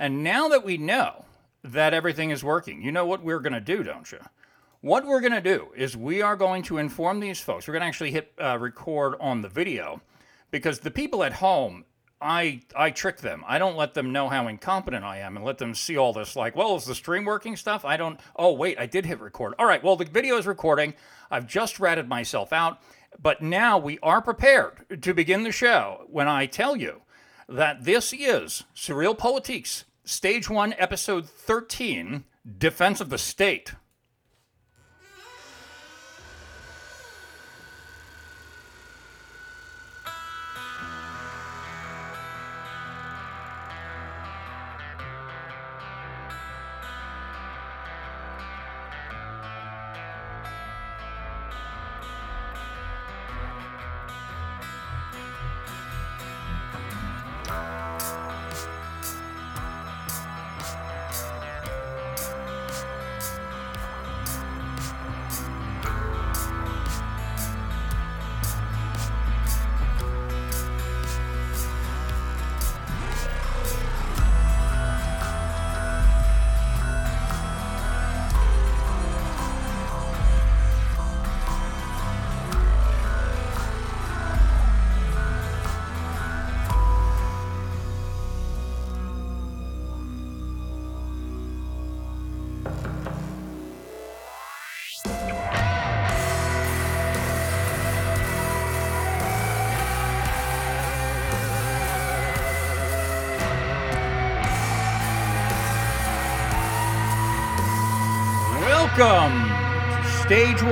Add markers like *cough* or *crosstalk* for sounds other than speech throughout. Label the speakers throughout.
Speaker 1: And now that we know that everything is working, you know what we're going to do, don't you? What we're going to do is we are going to inform these folks. We're going to actually hit uh, record on the video because the people at home, I I trick them. I don't let them know how incompetent I am and let them see all this like, well, is the stream working stuff? I don't. Oh wait, I did hit record. All right, well the video is recording. I've just ratted myself out, but now we are prepared to begin the show when I tell you that this is SurrealPolitiks, Stage 1, Episode 13, Defense of the State.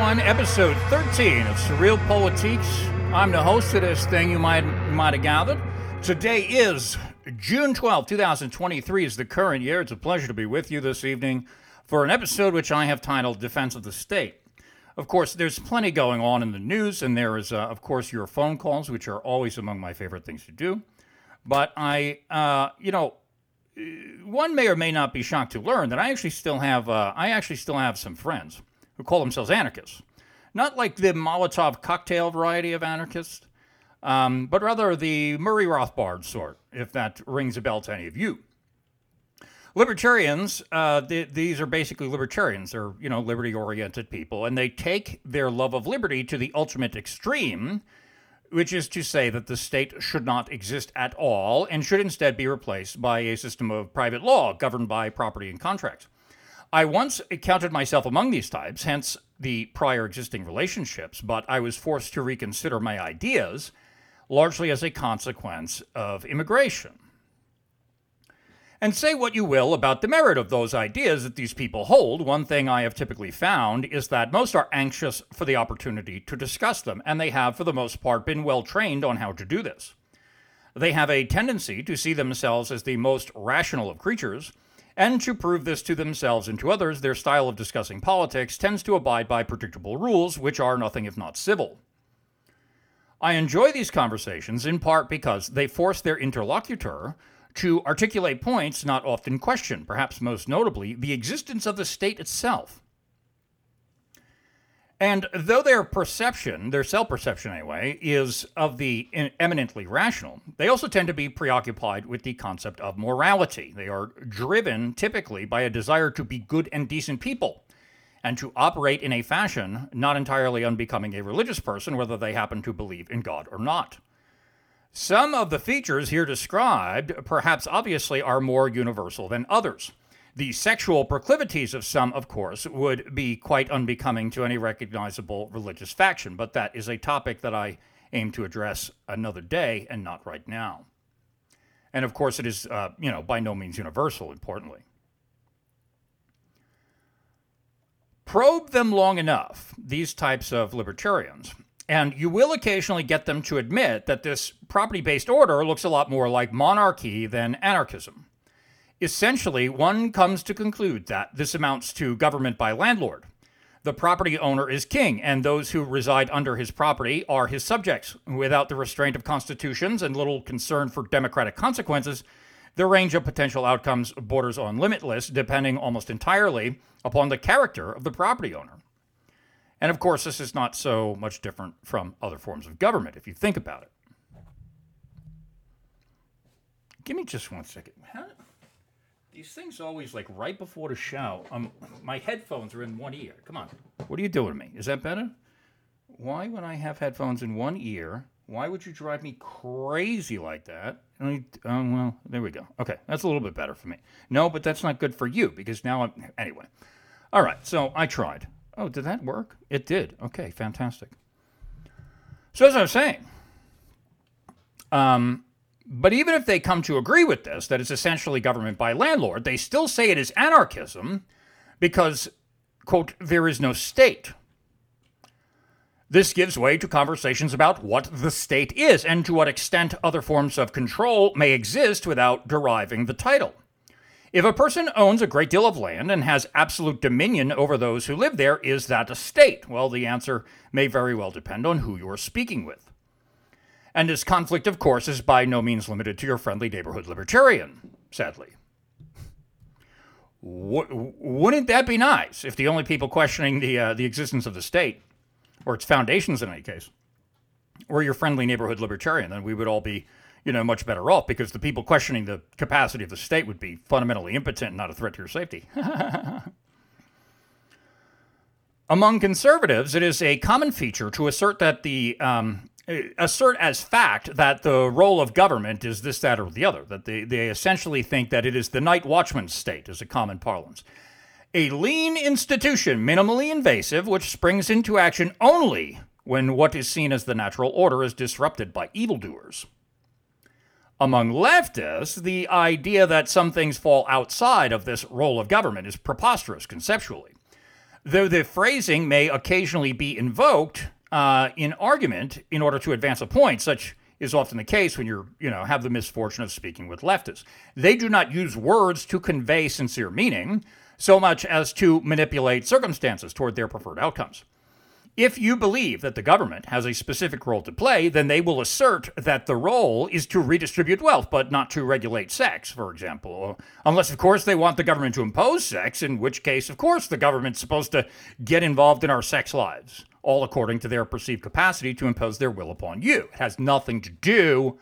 Speaker 1: 1, Episode 13 of SurrealPolitiks. I'm the host of this thing, you might, might have gathered. Today is June 12, 2023, is the current year. It's a pleasure to be with you this evening for an episode which I have titled Defense of the State. Of course, there's plenty going on in the news, and there is, uh, of course, your phone calls, which are always among my favorite things to do. But I, uh, you know, one may or may not be shocked to learn that I actually still have uh, I actually still have some friends who call themselves anarchists, not like the Molotov cocktail variety of anarchists, um, but rather the Murray Rothbard sort, if that rings a bell to any of you. Libertarians, uh, th- these are basically libertarians. They're you know liberty-oriented people, and they take their love of liberty to the ultimate extreme which is to say that the state should not exist at all and should instead be replaced by a system of private law governed by property and contracts. I once counted myself among these types, hence the prior existing relationships, but I was forced to reconsider my ideas, largely as a consequence of immigration. And say what you will about the merit of those ideas that these people hold, one thing I have typically found is that most are anxious for the opportunity to discuss them, and they have, for the most part, been well trained on how to do this. They have a tendency to see themselves as the most rational of creatures, and to prove this to themselves and to others, their style of discussing politics tends to abide by predictable rules, which are nothing if not civil. I enjoy these conversations in part because they force their interlocutor to articulate points not often questioned, perhaps most notably the existence of the state itself. And though their perception, their self perception anyway, is of the eminently rational, they also tend to be preoccupied with the concept of morality. They are driven typically by a desire to be good and decent people and to operate in a fashion not entirely unbecoming a religious person, whether they happen to believe in God or not. Some of the features here described, perhaps obviously, are more universal than others. The sexual proclivities of some, of course, would be quite unbecoming to any recognizable religious faction, but that is a topic that I aim to address another day and not right now. And of course, it is, uh, you know, by no means universal, importantly. Probe them long enough, these types of libertarians, and you will occasionally get them to admit that this property based order looks a lot more like monarchy than anarchism. Essentially, one comes to conclude that this amounts to government by landlord. The property owner is king, and those who reside under his property are his subjects. Without the restraint of constitutions and little concern for democratic consequences, the range of potential outcomes borders on limitless, depending almost entirely upon the character of the property owner. And of course, this is not so much different from other forms of government if you think about it. Give me just one second. How, These things always like right before the show. Um, my headphones are in one ear. Come on. What are you doing to me? Is that better? Why would I have headphones in one ear? Why would you drive me crazy like that? Oh, well, there we go. Okay, that's a little bit better for me. No, but that's not good for you because now I'm. Anyway. All right, so I tried. Oh, did that work? It did. Okay, fantastic. So, as I was saying, um, but even if they come to agree with this, that it's essentially government by landlord, they still say it is anarchism because, quote, there is no state. This gives way to conversations about what the state is and to what extent other forms of control may exist without deriving the title. If a person owns a great deal of land and has absolute dominion over those who live there, is that a state? Well, the answer may very well depend on who you are speaking with. And this conflict, of course, is by no means limited to your friendly neighborhood libertarian, sadly. W- wouldn't that be nice if the only people questioning the, uh, the existence of the state, or its foundations in any case, were your friendly neighborhood libertarian? Then we would all be, you know, much better off because the people questioning the capacity of the state would be fundamentally impotent and not a threat to your safety. *laughs* Among conservatives, it is a common feature to assert that the um, Uh, assert as fact that the role of government is this, that, or the other. That they, they essentially think that it is the night watchman state, as a common parlance. A lean institution, minimally invasive, which springs into action only when what is seen as the natural order is disrupted by evildoers. Among leftists, the idea that some things fall outside of this role of government is preposterous conceptually. Though the phrasing may occasionally be invoked, uh, in argument in order to advance a point, such is often the case when you're, you know, have the misfortune of speaking with leftists. They do not use words to convey sincere meaning so much as to manipulate circumstances toward their preferred outcomes. If you believe that the government has a specific role to play, then they will assert that the role is to redistribute wealth, but not to regulate sex, for example. Unless, of course, they want the government to impose sex, in which case, of course, the government's supposed to get involved in our sex lives all according to their perceived capacity to impose their will upon you. It has nothing to do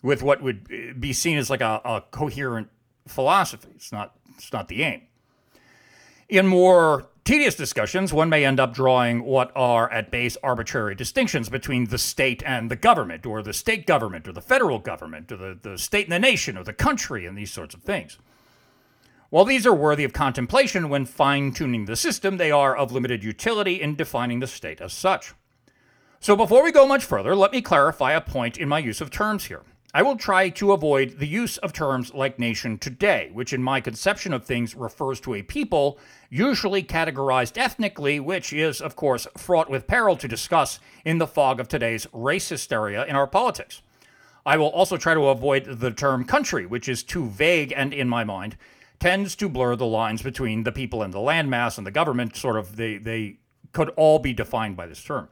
Speaker 1: with what would uh, be seen as like a, a coherent philosophy. It's not, it's not the aim. In more tedious discussions, one may end up drawing what are at base arbitrary distinctions between the state and the government, or the state government, or the federal government, or the, the state and the nation, or the country, and these sorts of things. While these are worthy of contemplation when fine tuning the system, they are of limited utility in defining the state as such. So, before we go much further, let me clarify a point in my use of terms here. I will try to avoid the use of terms like nation today, which in my conception of things refers to a people, usually categorized ethnically, which is, of course, fraught with peril to discuss in the fog of today's race hysteria in our politics. I will also try to avoid the term country, which is too vague and, in my mind, tends to blur the lines between the people and the landmass and the government. Sort of, they, they could all be defined by this term.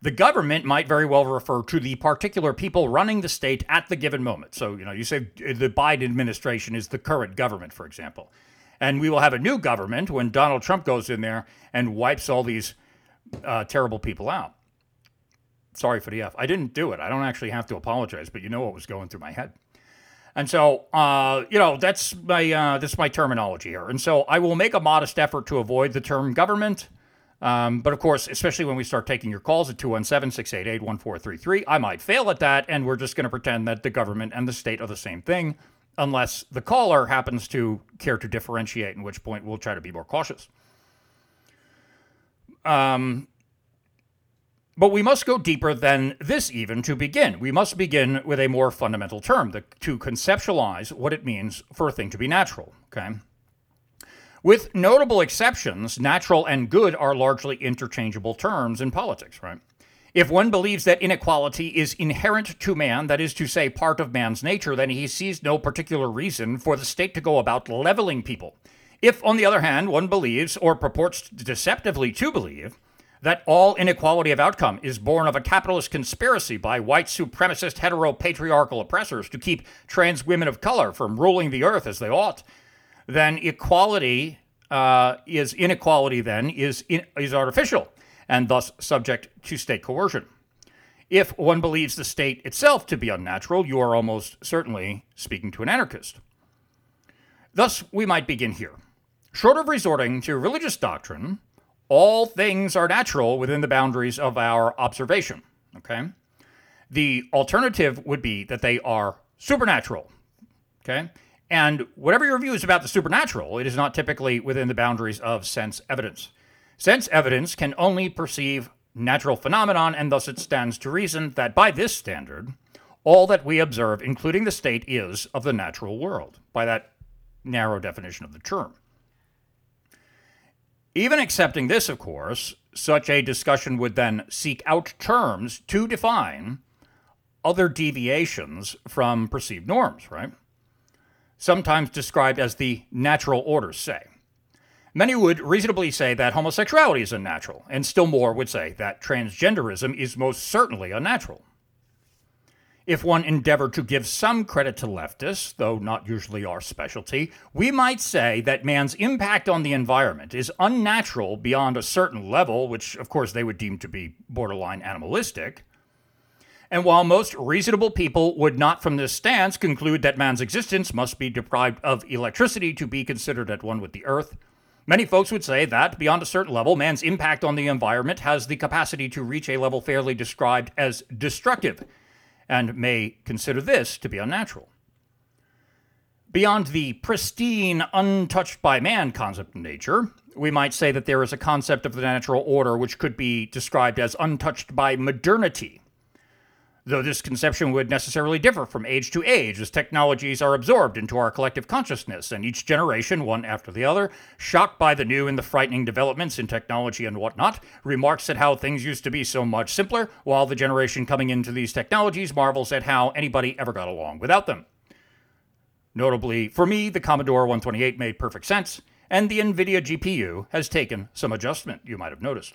Speaker 1: The government might very well refer to the particular people running the state at the given moment. So, you know, you say the Biden administration is the current government, for example. And we will have a new government when Donald Trump goes in there and wipes all these uh, terrible people out. Sorry for the F. I didn't do it. I don't actually have to apologize, but you know what was going through my head. And so, uh, you know, that's my uh, that's my terminology here. And so, I will make a modest effort to avoid the term government. Um, but of course, especially when we start taking your calls at 217 688 1433, I might fail at that. And we're just going to pretend that the government and the state are the same thing, unless the caller happens to care to differentiate, in which point we'll try to be more cautious. Um, but we must go deeper than this, even to begin. We must begin with a more fundamental term the, to conceptualize what it means for a thing to be natural. Okay. With notable exceptions, natural and good are largely interchangeable terms in politics, right? If one believes that inequality is inherent to man, that is to say, part of man's nature, then he sees no particular reason for the state to go about leveling people. If, on the other hand, one believes, or purports deceptively to believe, that all inequality of outcome is born of a capitalist conspiracy by white supremacist heteropatriarchal oppressors to keep trans women of color from ruling the earth as they ought, then equality uh, is inequality. Then is in, is artificial and thus subject to state coercion. If one believes the state itself to be unnatural, you are almost certainly speaking to an anarchist. Thus, we might begin here. Short of resorting to religious doctrine, all things are natural within the boundaries of our observation. Okay? The alternative would be that they are supernatural. Okay? And whatever your views about the supernatural, it is not typically within the boundaries of sense evidence. Sense evidence can only perceive natural phenomenon, and thus it stands to reason that by this standard, all that we observe, including the state, is of the natural world, by that narrow definition of the term. Even accepting this, of course, such a discussion would then seek out terms to define other deviations from perceived norms, right? Sometimes described as the natural order, say. Many would reasonably say that homosexuality is unnatural, and still more would say that transgenderism is most certainly unnatural. If one endeavored to give some credit to leftists, though not usually our specialty, we might say that man's impact on the environment is unnatural beyond a certain level, which of course they would deem to be borderline animalistic. And while most reasonable people would not from this stance conclude that man's existence must be deprived of electricity to be considered at one with the earth, many folks would say that, beyond a certain level, man's impact on the environment has the capacity to reach a level fairly described as destructive and may consider this to be unnatural. Beyond the pristine, untouched by man concept of nature, we might say that there is a concept of the natural order which could be described as untouched by modernity, though this conception would necessarily differ from age to age as technologies are absorbed into our collective consciousness, and each generation, one after the other, shocked by the new and the frightening developments in technology and whatnot, remarks at how things used to be so much simpler, while the generation coming into these technologies marvels at how anybody ever got along without them. Notably, for me, the Commodore 128 made perfect sense, and the NVIDIA GPU has taken some adjustment, you might have noticed.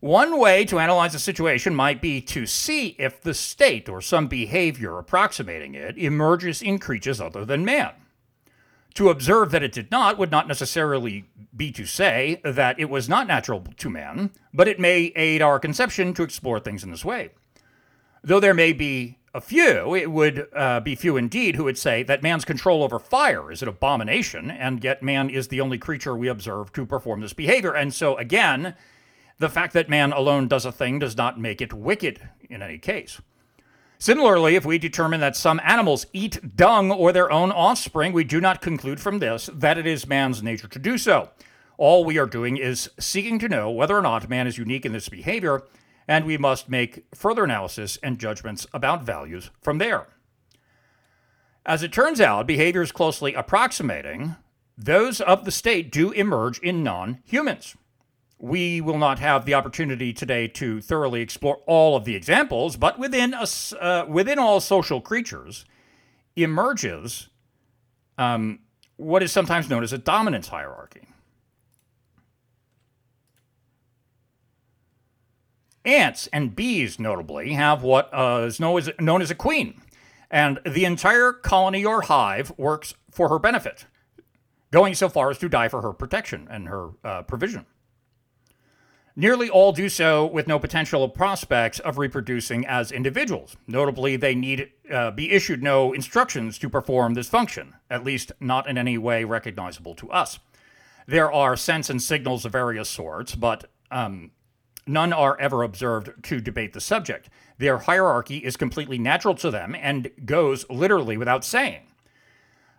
Speaker 1: One way to analyze a situation might be to see if the state or some behavior approximating it emerges in creatures other than man. To observe that it did not would not necessarily be to say that it was not natural to man, but it may aid our conception to explore things in this way. Though there may be a few, it would uh, be few indeed, who would say that man's control over fire is an abomination, and yet man is the only creature we observe to perform this behavior. And so, again, the fact that man alone does a thing does not make it wicked in any case. Similarly, if we determine that some animals eat dung or their own offspring, we do not conclude from this that it is man's nature to do so. All we are doing is seeking to know whether or not man is unique in this behavior, and we must make further analysis and judgments about values from there. As it turns out, behaviors closely approximating those of the state do emerge in non humans we will not have the opportunity today to thoroughly explore all of the examples, but within, uh, within all social creatures emerges um, what is sometimes known as a dominance hierarchy. Ants and bees, notably, have what uh, is known as, known as a queen, and the entire colony or hive works for her benefit, going so far as to die for her protection and her uh, provision. Nearly all do so with no potential prospects of reproducing as individuals. Notably, they need uh, be issued no instructions to perform this function, at least not in any way recognizable to us. There are scents and signals of various sorts, but um, none are ever observed to debate the subject. Their hierarchy is completely natural to them and goes literally without saying.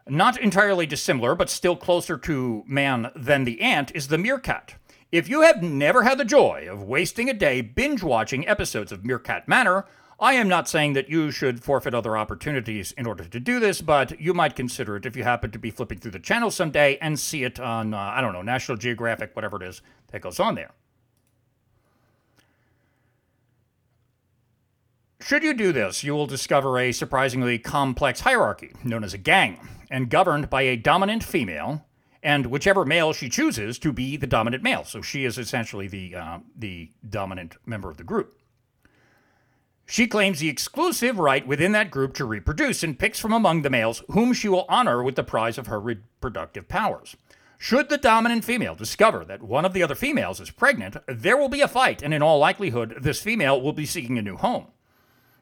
Speaker 1: Not entirely dissimilar, but still closer to man than the ant, is the meerkat. If you have never had the joy of wasting a day binge watching episodes of Meerkat Manor, I am not saying that you should forfeit other opportunities in order to do this, but you might consider it if you happen to be flipping through the channel someday and see it on, uh, I don't know, National Geographic, whatever it is that goes on there. Should you do this, you will discover a surprisingly complex hierarchy known as a gang, and governed by a dominant female and whichever male she chooses to be the dominant male. So she is essentially the, uh, the dominant member of the group. She claims the exclusive right within that group to reproduce and picks from among the males whom she will honor with the prize of her reproductive powers. Should the dominant female discover that one of the other females is pregnant, there will be a fight, and in all likelihood, this female will be seeking a new home.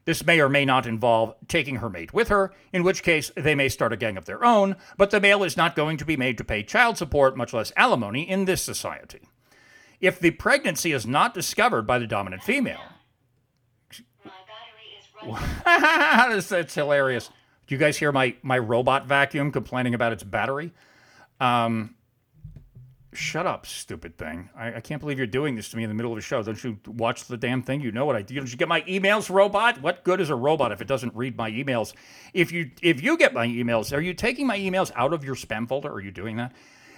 Speaker 1: This may or may not involve taking her mate with her, in which case they may start a gang of their own, but the male is not going to be made to pay child support, much less alimony, in this society. If the pregnancy is not discovered by the dominant female, *laughs* that's, hilarious. Do you guys hear my, my robot vacuum complaining about its battery? Um, shut up, stupid thing. I, I, can't believe you're doing this to me in the middle of a show. Don't you watch the damn thing? You know what I do. Don't you get my emails, robot? What good is a robot if it doesn't read my emails? If you if you get my emails, are you taking my emails out of your spam folder? Are you doing that?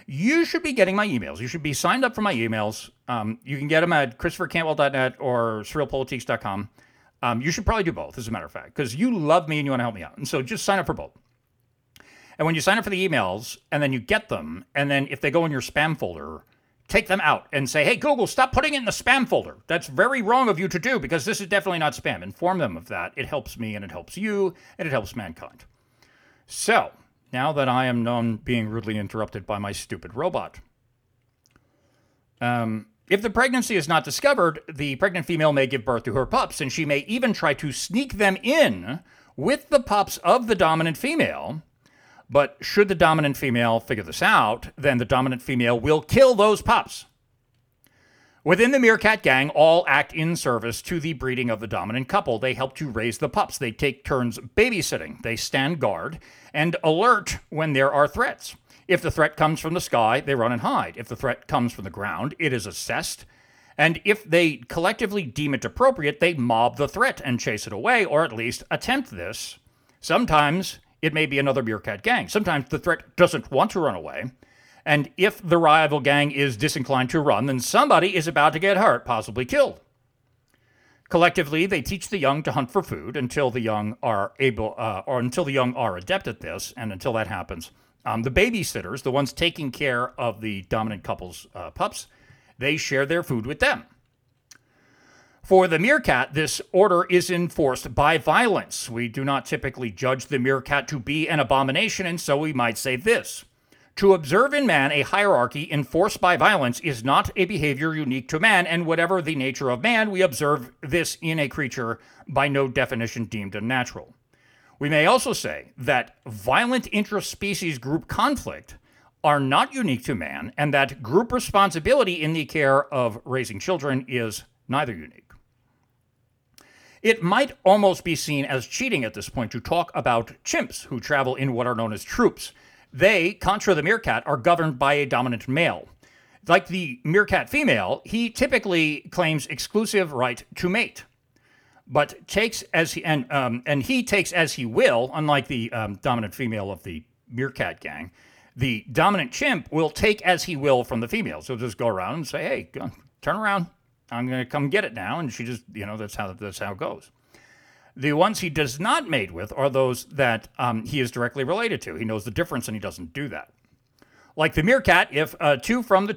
Speaker 1: You should be getting my emails. You should be signed up for my emails. Um, you can get them at christophercantwell.net or surrealpolitiks.com. Um, you should probably do both, as a matter of fact, because you love me and you want to help me out. And so just sign up for both. And when you sign up for the emails and then you get them, and then if they go in your spam folder, take them out and say, hey, Google, stop putting it in the spam folder. That's very wrong of you to do because this is definitely not spam. Inform them of that. It helps me and it helps you and it helps mankind. So now that I am done being rudely interrupted by my stupid robot, um, if the pregnancy is not discovered, the pregnant female may give birth to her pups, and she may even try to sneak them in with the pups of the dominant female but should the dominant female figure this out, then the dominant female will kill those pups. Within the Meerkat gang, all act in service to the breeding of the dominant couple. They help to raise the pups. They take turns babysitting. They stand guard and alert when there are threats. If the threat comes from the sky, they run and hide. If the threat comes from the ground, it is assessed. And if they collectively deem it appropriate, they mob the threat and chase it away, or at least attempt this. Sometimes it may be another meerkat gang. Sometimes the threat doesn't want to run away. And if the rival gang is disinclined to run, then somebody is about to get hurt, possibly killed. Collectively, they teach the young to hunt for food until the young are able, uh, or until the young are adept at this, and until that happens, um, the babysitters, the ones taking care of the dominant couple's uh, pups, they share their food with them. For the meerkat, this order is enforced by violence. We do not typically judge the meerkat to be an abomination, and so we might say this. To observe in man a hierarchy enforced by violence is not a behavior unique to man, and whatever the nature of man, we observe this in a creature by no definition deemed unnatural. We may also say that violent interspecies group conflict are not unique to man, and that group responsibility in the care of raising children is neither unique. It might almost be seen as cheating at this point to talk about chimps who travel in what are known as troops. They, contra the meerkat, are governed by a dominant male. Like the meerkat female, he typically claims exclusive right to mate, but takes as he and um, and he takes as he will. Unlike the um, dominant female of the meerkat gang, the dominant chimp will take as he will from the females. He'll just go around and say, "Hey, turn around, I'm going to come get it now. And she just, you know, that's how that's how it goes. The ones he does not mate with are those that um, he is directly related to. He knows the difference, and he doesn't do that. Like the meerkat, if uh, two from the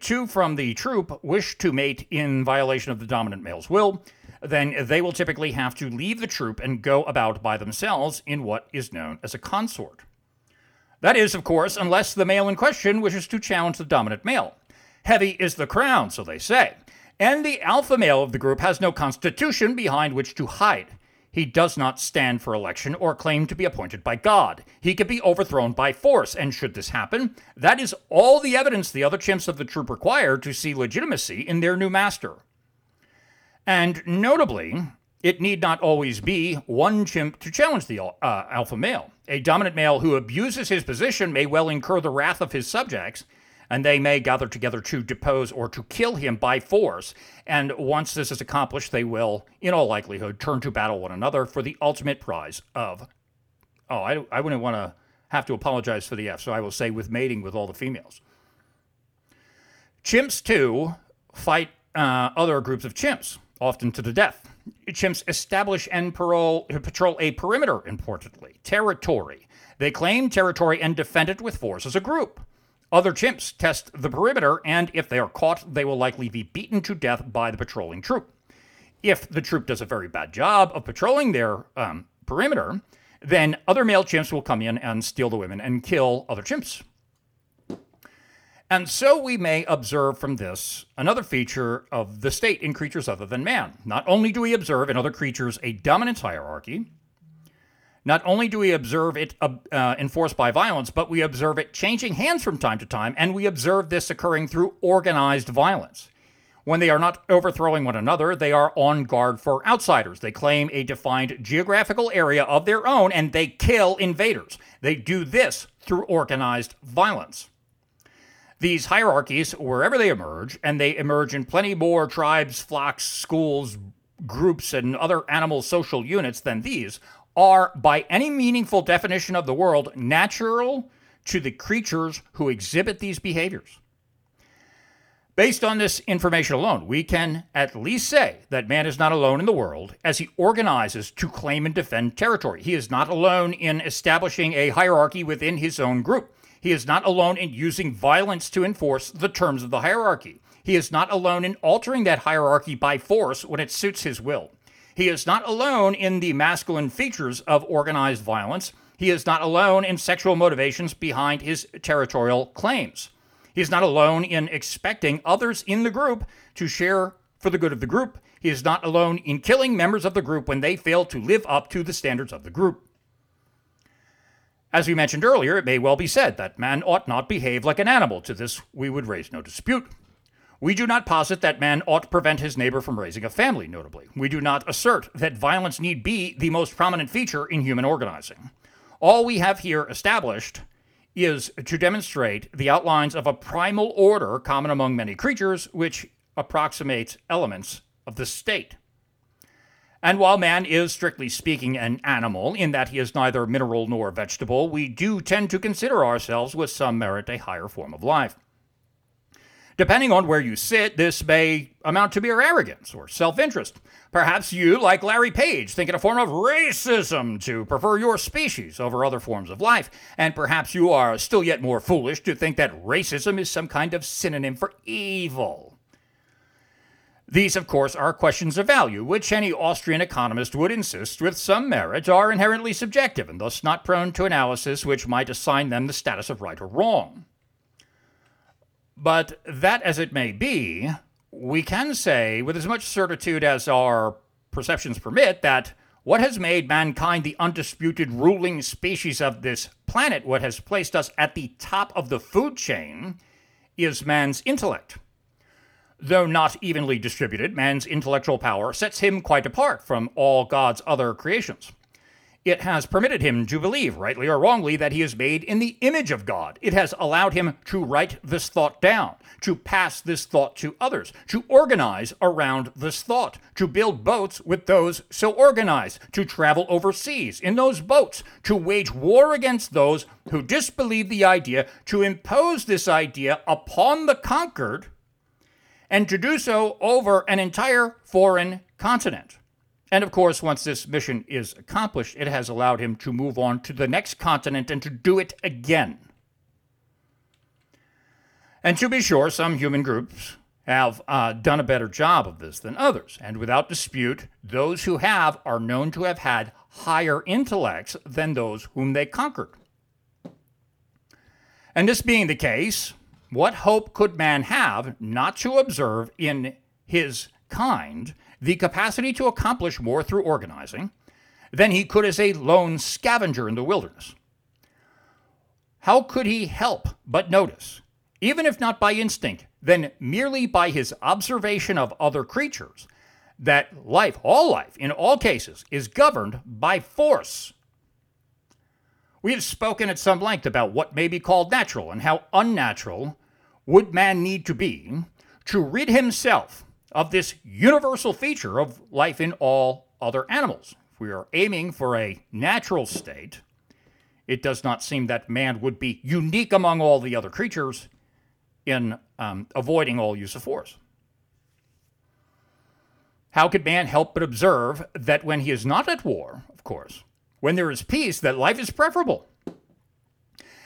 Speaker 1: two from the troop wish to mate in violation of the dominant male's will, then they will typically have to leave the troop and go about by themselves in what is known as a consort. That is, of course, unless the male in question wishes to challenge the dominant male. Heavy is the crown, so they say, and the alpha male of the group has no constitution behind which to hide. He does not stand for election or claim to be appointed by God. He can be overthrown by force, and should this happen, that is all the evidence the other chimps of the troop require to see legitimacy in their new master. And notably, it need not always be one chimp to challenge the uh, alpha male. A dominant male who abuses his position may well incur the wrath of his subjects and they may gather together to depose or to kill him by force. And once this is accomplished, they will, in all likelihood, turn to battle one another for the ultimate prize of. Oh, I, I wouldn't want to have to apologize for the F, so I will say with mating with all the females. Chimps, too, fight uh, other groups of chimps, often to the death. Chimps establish and parole, patrol a perimeter, importantly, territory. They claim territory and defend it with force as a group. Other chimps test the perimeter, and if they are caught, they will likely be beaten to death by the patrolling troop. If the troop does a very bad job of patrolling their um, perimeter, then other male chimps will come in and steal the women and kill other chimps. And so we may observe from this another feature of the state in creatures other than man. Not only do we observe in other creatures a dominance hierarchy, not only do we observe it uh, uh, enforced by violence, but we observe it changing hands from time to time, and we observe this occurring through organized violence. When they are not overthrowing one another, they are on guard for outsiders. They claim a defined geographical area of their own and they kill invaders. They do this through organized violence. These hierarchies, wherever they emerge, and they emerge in plenty more tribes, flocks, schools, groups, and other animal social units than these, are, by any meaningful definition of the world, natural to the creatures who exhibit these behaviors. Based on this information alone, we can at least say that man is not alone in the world as he organizes to claim and defend territory. He is not alone in establishing a hierarchy within his own group. He is not alone in using violence to enforce the terms of the hierarchy. He is not alone in altering that hierarchy by force when it suits his will. He is not alone in the masculine features of organized violence. He is not alone in sexual motivations behind his territorial claims. He is not alone in expecting others in the group to share for the good of the group. He is not alone in killing members of the group when they fail to live up to the standards of the group. As we mentioned earlier, it may well be said that man ought not behave like an animal. To this, we would raise no dispute. We do not posit that man ought to prevent his neighbor from raising a family, notably. We do not assert that violence need be the most prominent feature in human organizing. All we have here established is to demonstrate the outlines of a primal order common among many creatures, which approximates elements of the state. And while man is, strictly speaking, an animal, in that he is neither mineral nor vegetable, we do tend to consider ourselves with some merit a higher form of life. Depending on where you sit, this may amount to mere arrogance or self interest. Perhaps you, like Larry Page, think it a form of racism to prefer your species over other forms of life, and perhaps you are still yet more foolish to think that racism is some kind of synonym for evil. These, of course, are questions of value, which any Austrian economist would insist, with some merit, are inherently subjective and thus not prone to analysis which might assign them the status of right or wrong. But that as it may be, we can say with as much certitude as our perceptions permit that what has made mankind the undisputed ruling species of this planet, what has placed us at the top of the food chain, is man's intellect. Though not evenly distributed, man's intellectual power sets him quite apart from all God's other creations. It has permitted him to believe, rightly or wrongly, that he is made in the image of God. It has allowed him to write this thought down, to pass this thought to others, to organize around this thought, to build boats with those so organized, to travel overseas in those boats, to wage war against those who disbelieve the idea, to impose this idea upon the conquered and to do so over an entire foreign continent. And of course, once this mission is accomplished, it has allowed him to move on to the next continent and to do it again. And to be sure, some human groups have uh, done a better job of this than others. And without dispute, those who have are known to have had higher intellects than those whom they conquered. And this being the case, what hope could man have not to observe in his kind the capacity to accomplish more through organizing than he could as a lone scavenger in the wilderness? How could he help but notice, even if not by instinct, then merely by his observation of other creatures, that life, all life, in all cases, is governed by force we have spoken at some length about what may be called natural and how unnatural would man need to be to rid himself of this universal feature of life in all other animals. If we are aiming for a natural state, it does not seem that man would be unique among all the other creatures in um, avoiding all use of force. How could man help but observe that when he is not at war, of course, when there is peace, that life is preferable.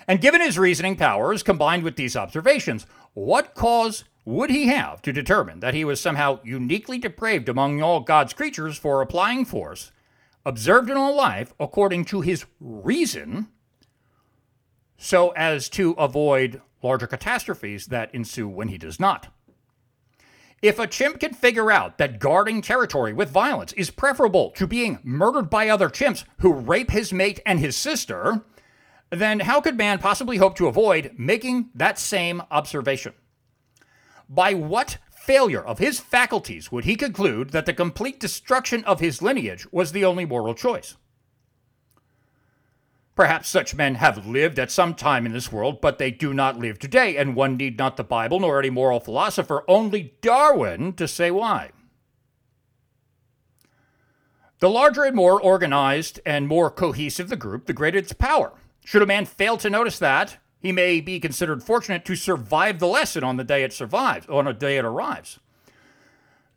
Speaker 1: And given his reasoning powers combined with these observations, what cause would he have to determine that he was somehow uniquely depraved among all God's creatures for applying force, observed in all life according to his reason, so as to avoid larger catastrophes that ensue when he does not. If a chimp can figure out that guarding territory with violence is preferable to being murdered by other chimps who rape his mate and his sister, then how could man possibly hope to avoid making that same observation? By what failure of his faculties would he conclude that the complete destruction of his lineage was the only moral choice? Perhaps such men have lived at some time in this world, but they do not live today, and one need not the Bible nor any moral philosopher, only Darwin to say why. The larger and more organized and more cohesive the group, the greater its power. Should a man fail to notice that, he may be considered fortunate to survive the lesson on the day it survives, on a day it arrives.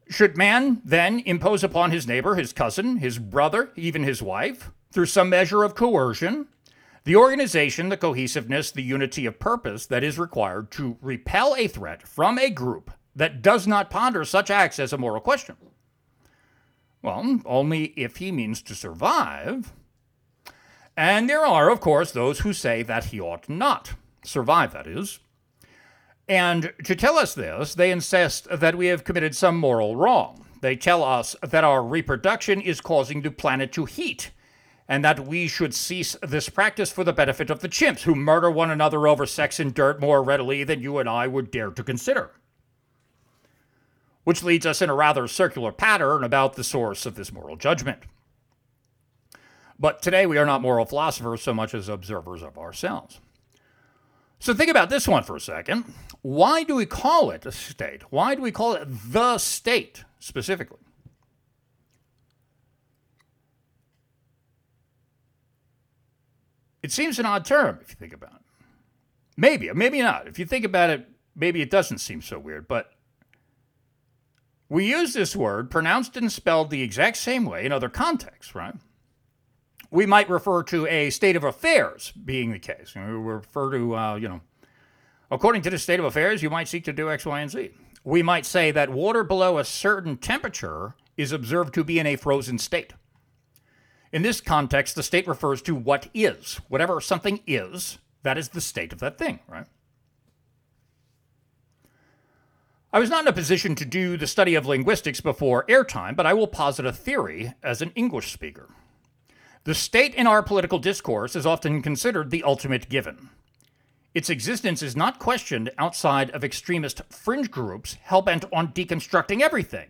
Speaker 1: Should man then impose upon his neighbor, his cousin, his brother, even his wife, through some measure of coercion, the organization, the cohesiveness, the unity of purpose that is required to repel a threat from a group that does not ponder such acts as a moral question? Well, only if he means to survive and there are, of course, those who say that he ought not survive, that is. And to tell us this, they insist that we have committed some moral wrong. They tell us that our reproduction is causing the planet to heat, and that we should cease this practice for the benefit of the chimps who murder one another over sex and dirt more readily than you and I would dare to consider. Which leads us in a rather circular pattern about the source of this moral judgment. But today we are not moral philosophers so much as observers of ourselves. So think about this one for a second. Why do we call it a state? Why do we call it the state specifically? It seems an odd term if you think about it. Maybe, maybe not. If you think about it, maybe it doesn't seem so weird, but we use this word pronounced and spelled the exact same way in other contexts, right? We might refer to a state of affairs being the case. we refer to, uh, you know, according to the state of affairs, you might seek to do X, Y, and Z. We might say that water below a certain temperature is observed to be in a frozen state. In this context, the state refers to what is. Whatever something is, that is the state of that thing, right? I was not in a position to do the study of linguistics before airtime, but I will posit a theory as an English speaker. The state in our political discourse is often considered the ultimate given. Its existence is not questioned outside of extremist fringe groups hell bent on deconstructing everything.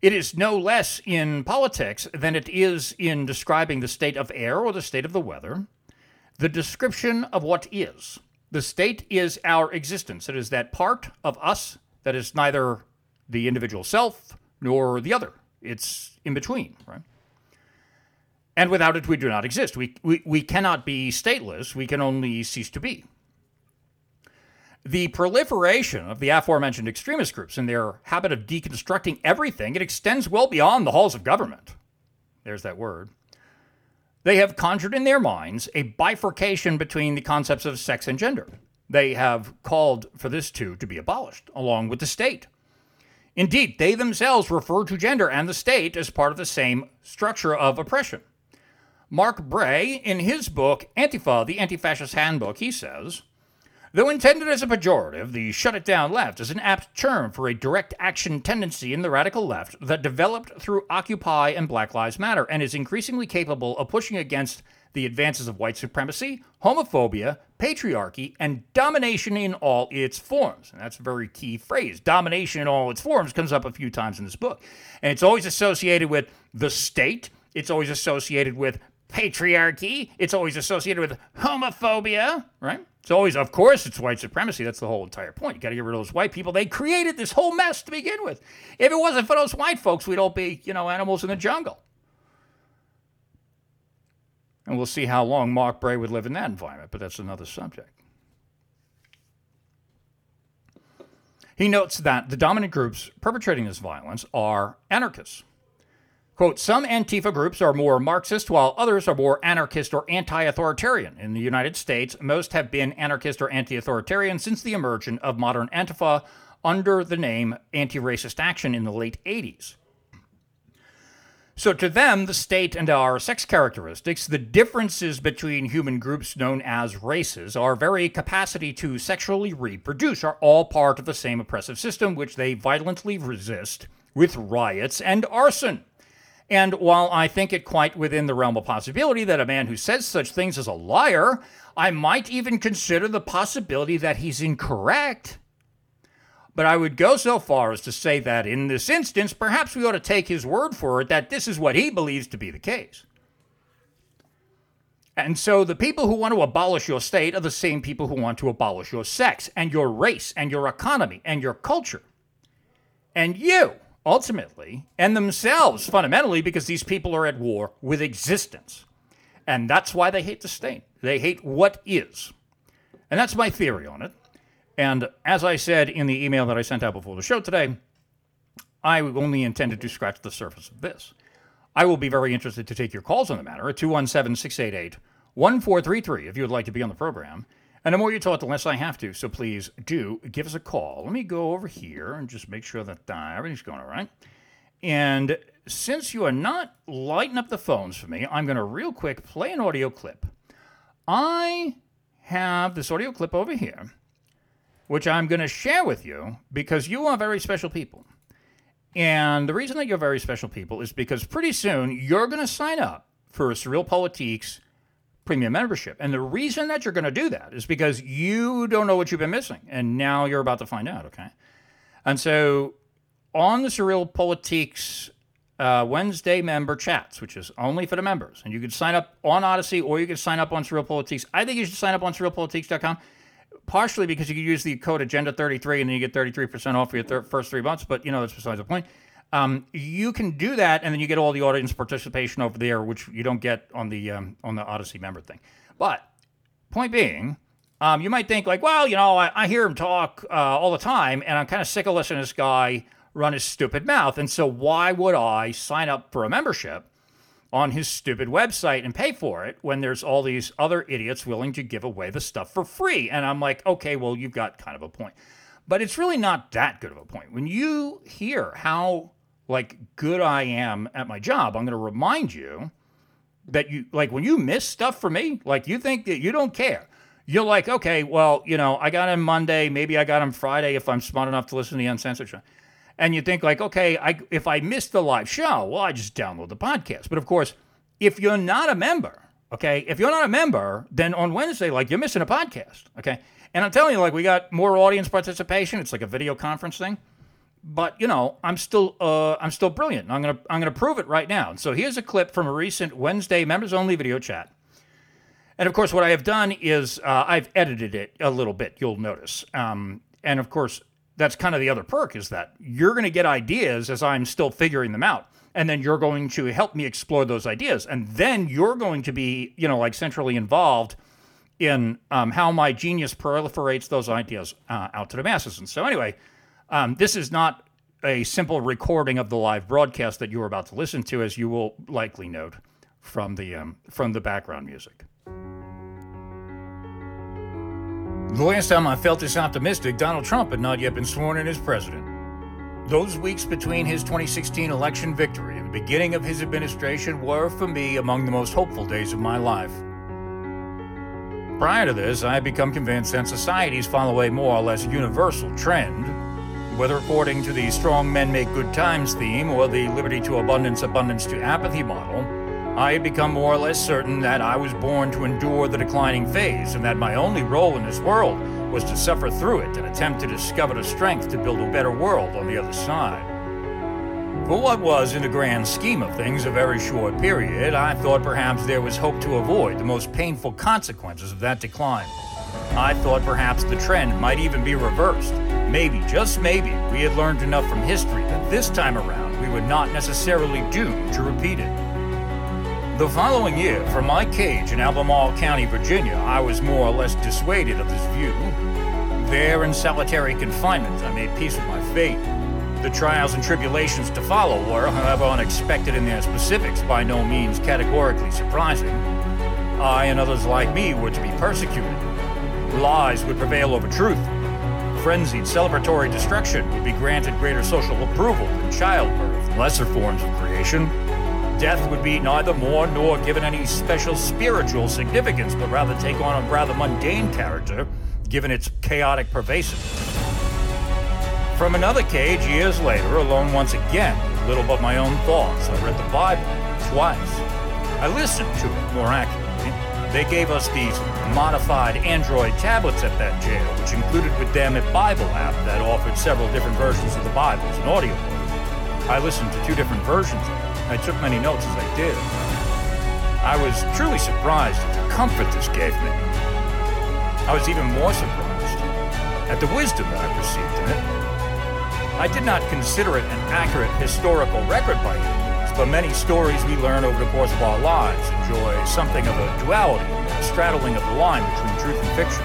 Speaker 1: It is no less in politics than it is in describing the state of air or the state of the weather. The description of what is. The state is our existence. It is that part of us that is neither the individual self nor the other. It's in between, right? And without it, we do not exist. We, we, we cannot be stateless, we can only cease to be. The proliferation of the aforementioned extremist groups and their habit of deconstructing everything, it extends well beyond the halls of government. There's that word. They have conjured in their minds a bifurcation between the concepts of sex and gender. They have called for this too to be abolished, along with the state. Indeed, they themselves refer to gender and the state as part of the same structure of oppression. Mark Bray, in his book Antifa, the Anti Fascist Handbook, he says, Though intended as a pejorative, the shut it down left is an apt term for a direct action tendency in the radical left that developed through Occupy and Black Lives Matter and is increasingly capable of pushing against the advances of white supremacy, homophobia, patriarchy, and domination in all its forms. And that's a very key phrase. Domination in all its forms comes up a few times in this book. And it's always associated with the state, it's always associated with patriarchy. It's always associated with homophobia, right? It's always, of course, it's white supremacy. That's the whole entire point. You got to get rid of those white people. They created this whole mess to begin with. If it wasn't for those white folks, we'd all be, you know, animals in the jungle. And we'll see how long Mark Bray would live in that environment, but that's another subject. He notes that the dominant groups perpetrating this violence are anarchists. Quote, some Antifa groups are more Marxist, while others are more anarchist or anti authoritarian. In the United States, most have been anarchist or anti authoritarian since the emergence of modern Antifa under the name Anti Racist Action in the late 80s. So, to them, the state and our sex characteristics, the differences between human groups known as races, our very capacity to sexually reproduce, are all part of the same oppressive system which they violently resist with riots and arson. And while I think it quite within the realm of possibility that a man who says such things is a liar, I might even consider the possibility that he's incorrect. But I would go so far as to say that in this instance, perhaps we ought to take his word for it that this is what he believes to be the case. And so the people who want to abolish your state are the same people who want to abolish your sex and your race and your economy and your culture. And you, ultimately, and themselves fundamentally, because these people are at war with existence. And that's why they hate the state. They hate what is. And that's my theory on it. And as I said in the email that I sent out before the show today, I only intended to scratch the surface of this. I will be very interested to take your calls on the matter at 217 688 1433 if you would like to be on the program. And the more you talk, the less I have to. So please do give us a call. Let me go over here and just make sure that uh, everything's going all right. And since you are not lighting up the phones for me, I'm going to real quick play an audio clip. I have this audio clip over here which I'm going to share with you because you are very special people. And the reason that you're very special people is because pretty soon you're going to sign up for SurrealPolitiks premium membership. And the reason that you're going to do that is because you don't know what you've been missing. And now you're about to find out, okay? And so on the SurrealPolitiks uh, Wednesday member chats, which is only for the members, and you can sign up on Odysee or you can sign up on SurrealPolitiks. I think you should sign up on surrealpolitiks.com partially because you can use the code agenda 33 and then you get 33% off for your thir- first three months but you know that's besides the point um, you can do that and then you get all the audience participation over there which you don't get on the um, on the Odysee member thing but point being um, you might think like well you know i, I hear him talk uh, all the time and i'm kind of sick of listening to this guy run his stupid mouth and so why would i sign up for a membership on his stupid website and pay for it when there's all these other idiots willing to give away the stuff for free. And I'm like, okay, well, you've got kind of a point. But it's really not that good of a point. When you hear how like good I am at my job, I'm going to remind you that you like when you miss stuff for me, like you think that you don't care. You're like, okay, well, you know, I got him Monday, maybe I got him Friday if I'm smart enough to listen to the uncensored show and you think like, okay, I, if I missed the live show, well, I just download the podcast. But of course, if you're not a member, okay, if you're not a member, then on Wednesday, like you're missing a podcast, okay. And I'm telling you, like we got more audience participation. It's like a video conference thing. But you know, I'm still uh, I'm still brilliant. I'm gonna I'm gonna prove it right now. So here's a clip from a recent Wednesday members only video chat. And of course, what I have done is uh, I've edited it a little bit. You'll notice. Um, and of course, that's kind of the other perk is that you're going to get ideas as I'm still figuring them out. And then you're going to help me explore those ideas. And then you're going to be, you know, like centrally involved in um, how my genius proliferates those ideas uh, out to the masses. And so, anyway, um, this is not a simple recording of the live broadcast that you're about to listen to, as you will likely note from the um, from the background music. The last time I felt this optimistic, Donald Trump had not yet been sworn in as president. Those weeks between his 2016 election victory and the beginning of his administration were, for me, among the most hopeful days of my life. Prior to this, I had become convinced that societies follow a more or less universal trend, whether according to the strong men make good times theme or the liberty to abundance, abundance to apathy model. I had become more or less certain that I was born to endure the declining phase, and that my only role in this world was to suffer through it and attempt to discover the strength to build a better world on the other side. For what was, in the grand scheme of things, a very short period, I thought perhaps there was hope to avoid the most painful consequences of that decline. I thought perhaps the trend might even be reversed. Maybe, just maybe, we had learned enough from history that this time around we would not necessarily doomed to repeat it. The following year, from my cage in Albemarle County, Virginia, I was more or less dissuaded of this view. There, in solitary confinement, I made peace with my fate. The trials and tribulations to follow were, however unexpected in their specifics, by no means categorically surprising. I and others like me were to be persecuted. Lies would prevail over truth. Frenzied celebratory destruction would be granted greater social approval than childbirth, lesser forms of creation, death would be neither more nor given any special spiritual significance, but rather take on a rather mundane character, given its chaotic pervasiveness. From another cage, years later, alone once again, little but my own thoughts, I read the Bible twice. I listened to it, more accurately. They gave us these modified Android tablets at that jail, which included with them a Bible app that offered several different versions of the Bible as an audiobook. I listened to two different versions of it. I took many notes as I did. I was truly surprised at the comfort this gave me. I was even more surprised at the wisdom that I perceived in it. I did not consider it an accurate historical record by any but many stories we learn over the course of our lives enjoy something of a duality, a straddling of the line between truth and fiction.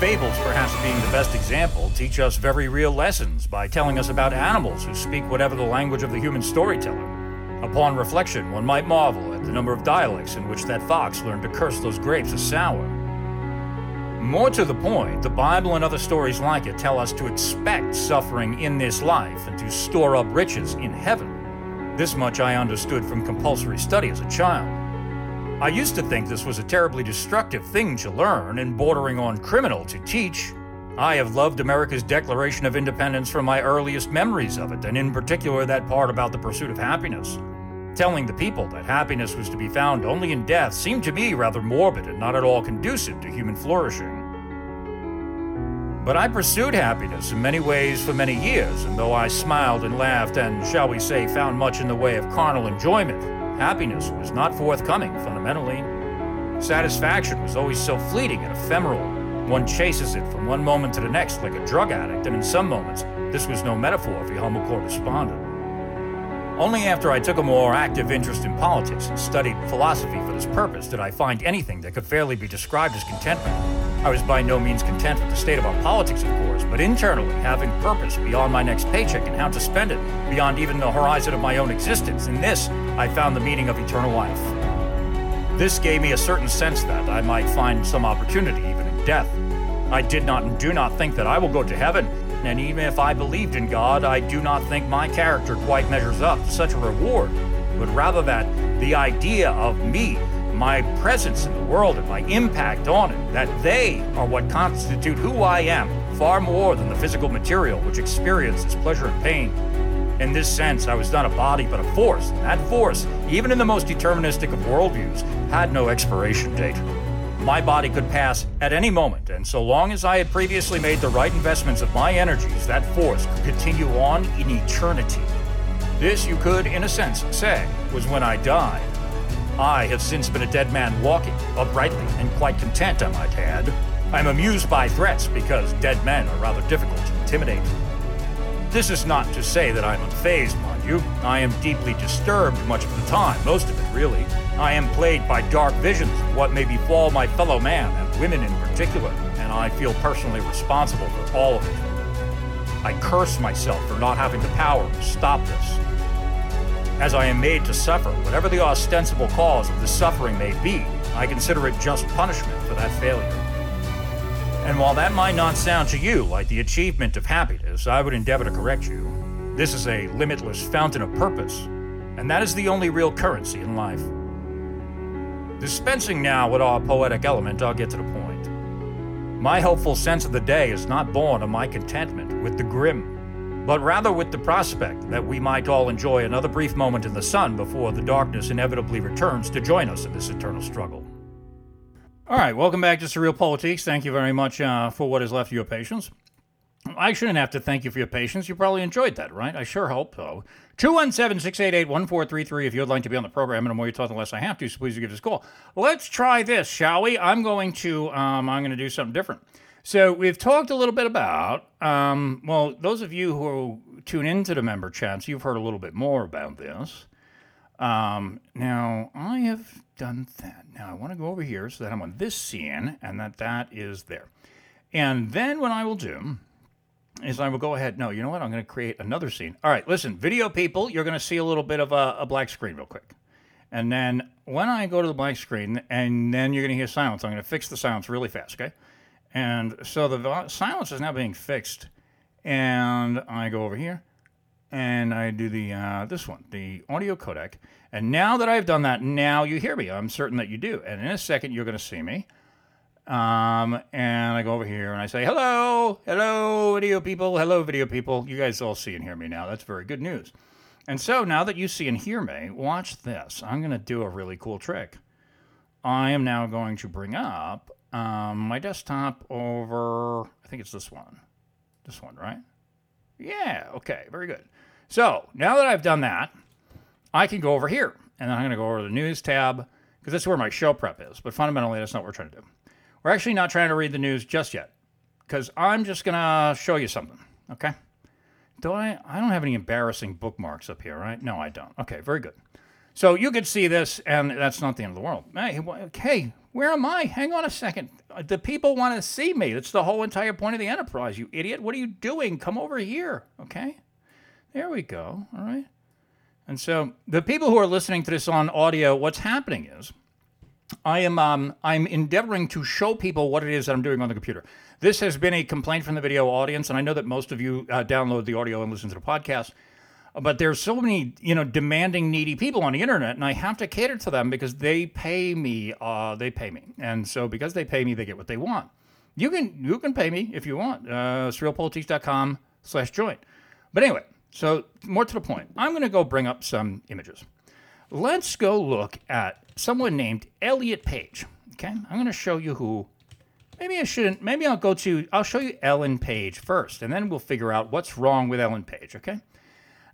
Speaker 1: Fables, perhaps being the best example, teach us very real lessons by telling us about animals who speak whatever the language of the human storyteller. Upon reflection, one might marvel at the number of dialects in which that fox learned to curse those grapes as sour. More to the point, the Bible and other stories like it tell us to expect suffering in this life and to store up riches in heaven. This much I understood from compulsory study as a child. I used to think this was a terribly destructive thing to learn and bordering on criminal to teach. I have loved America's Declaration of Independence from my earliest memories of it, and in particular that part about the pursuit of happiness. Telling the people that happiness was to be found only in death seemed to me rather morbid and not at all conducive to human flourishing. But I pursued happiness in many ways for many years, and though I smiled and laughed and, shall we say, found much in the way of carnal enjoyment, happiness was not forthcoming fundamentally. Satisfaction was always so fleeting and ephemeral. One chases it from one moment to the next like a drug addict, and in some moments, this was no metaphor for humble correspondent. Only after I took a more active interest in politics and studied philosophy for this purpose did I find anything that could fairly be described as contentment. I was by no means content with the state of our politics, of course, but internally having purpose beyond my next paycheck and how to spend it, beyond even the horizon of my own existence. In this, I found the meaning of eternal life. This gave me a certain sense that I might find some opportunity even in death. I did not and do not think that I will go to heaven, and even if I believed in God, I do not think my character quite measures up to such a reward, but rather that the idea of me my presence in the world and my impact on it, that they are what constitute who I am, far more than the physical material which experiences pleasure and pain. In this sense, I was not a body but a force, and that force, even in the most deterministic of worldviews, had no expiration date. My body could pass at any moment, and so long as I had previously made the right investments of my energies, that force could continue on in eternity. This, you could, in a sense, say, was when I died. I have since been a dead man walking, uprightly, and quite content, I might add. I'm amused by threats because dead men are rather difficult to intimidate. This is not to say that I'm unfazed, mind you. I am deeply disturbed much of the time, most of it, really. I am plagued by dark visions of what may befall my fellow man, and women in particular, and I feel personally responsible for all of it. I curse myself for not having the power to stop this as I am made to suffer, whatever the ostensible cause of the suffering may be, I consider it just punishment for that failure. And while that might not sound to you like the achievement of happiness, I would endeavor to correct you. This is a limitless fountain of purpose, and that is the only real currency in life. Dispensing now with our poetic element, I'll get to the point. My hopeful sense of the day is not born of my contentment with the grim but rather with the prospect that we might all enjoy another brief moment in the sun before the darkness inevitably returns to join us in this eternal struggle. All right, welcome back to SurrealPolitiks. Thank you very much uh, for what is left of your patience. I shouldn't have to thank you for your patience. You probably enjoyed that, right? I sure hope so. 217 688 1433 if you'd like to be on the program. And the more you talk, the less I have to, so please give us a call. Let's try this, shall we? I'm going to um, I'm going to do something different. So we've talked a little bit about, um, well, those of you who tune into the member chats, you've heard a little bit more about this. Um, now, I have done that. Now, I want to go over here so that I'm on this scene and that that is there. And then what I will do is I will go ahead. No, you know what? I'm going to create another scene. All right, listen, video people, you're going to see a little bit of a, a black screen real quick. And then when I go to the black screen, and then you're going to hear silence, I'm going to fix the silence really fast, okay? And so the silence is now being fixed. And I go over here. and I do the uh, this one, the audio codec. And now that I've done that, now you hear me. I'm certain that you do. And in a second, you're going to see me. Um, and I go over here and I say, hello, hello, video people, hello, video people. You guys all see and hear me now. That's very good news. And so now that you see and hear me, watch this. I'm going to do a really cool trick. I am now going to bring up um, my desktop over, I think it's this one. This one, right? Yeah, okay, very good. So now that I've done that, I can go over here and then I'm going to go over to the news tab because that's where my show prep is. But fundamentally, that's not what we're trying to do. We're actually not trying to read the news just yet because I'm just going to show you something. Okay. Do I? I don't have any embarrassing bookmarks up here, right? No, I don't. Okay, very good. So you could see this, and that's not the end of the world. Hey, hey, where am I? Hang on a second. The people want to see me. That's the whole entire point of the enterprise, you idiot. What are you doing? Come over here. Okay. There we go. All right. And so the people who are listening to this on audio, what's happening is I am um, I'm endeavoring to show people what it is that I'm doing on the computer. This has been a complaint from the video audience, and I know that most of you uh, download the audio and listen to the podcast. But there's so many, you know, demanding, needy people on the internet, and I have to cater to them because they pay me. Uh, they pay me, and so because they pay me, they get what they want. You can you can pay me if you want. Uh, surrealpolitiks.com slash join. But anyway, so more to the point, I'm going to go bring up some images. Let's go look at someone named Elliot Page. Okay, I'm going to show you who. Maybe I shouldn't. Maybe I'll go to. I'll show you Ellen Page first, and then we'll figure out what's wrong with Ellen Page. Okay.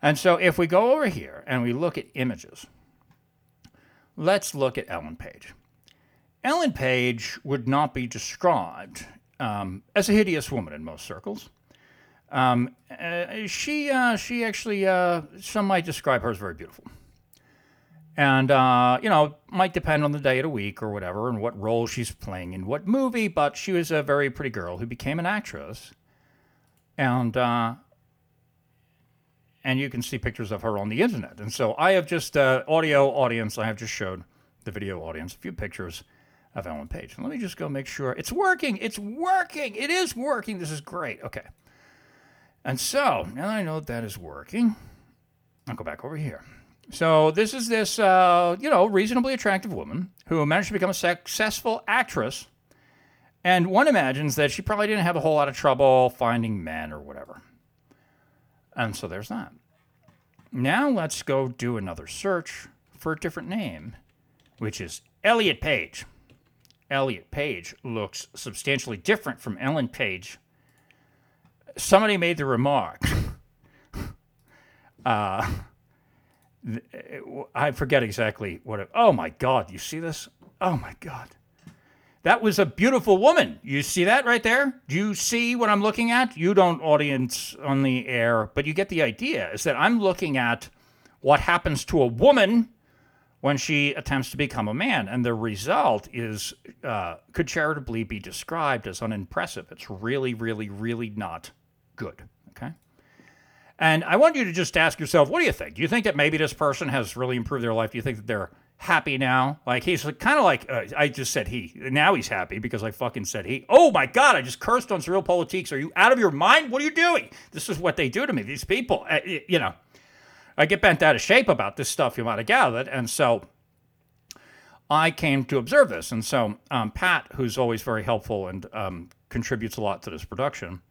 Speaker 1: And so if we go over here and we look at images, let's look at Ellen Page. Ellen Page would not be described um, as a hideous woman in most circles. Um, uh, she uh, she actually uh, some might describe her as very beautiful and uh, you know might depend on the day of the week or whatever and what role she's playing in what movie but she was a very pretty girl who became an actress and uh, and you can see pictures of her on the internet. And so i have just uh, audio audience i have just showed the video audience a few pictures of ellen page. Let me just go make sure. It's working! It's working! It is working! This is great! Okay. And so now i know that, that is working i'll go back over here. So this is this, uh, you know, reasonably attractive woman who managed to become a successful actress, and one imagines that she probably didn't have a whole lot of trouble finding men or whatever. And so there's that. Now let's go do another search for a different name, which is Elliot Page. Elliot Page looks substantially different from Ellen Page. Somebody made the remark. *laughs* uh, I forget exactly what it, oh my God, you see this? Oh my God. That was a beautiful woman. You see that right there? Do you see what I'm looking at? You don't, audience on the air, but you get the idea is that I'm looking at what happens to a woman when she attempts to become a man. And the result is, uh, could charitably be described as unimpressive. It's really, really, really not good. Okay. And I want you to just ask yourself, what do you think? Do you think that maybe this person has really improved their life? Do you think that they're happy now? Like he's like, kind of like uh, I just said he. Now he's happy because I fucking said he. Oh my god! I just cursed on SurrealPolitiks. Are you out of your mind? What are you doing? This is what they do to me. These people, uh, you know. I get bent out of shape about this stuff. You might have gathered, and so I came to observe this. And so um, Pat, who's always very helpful and um, contributes a lot to this production,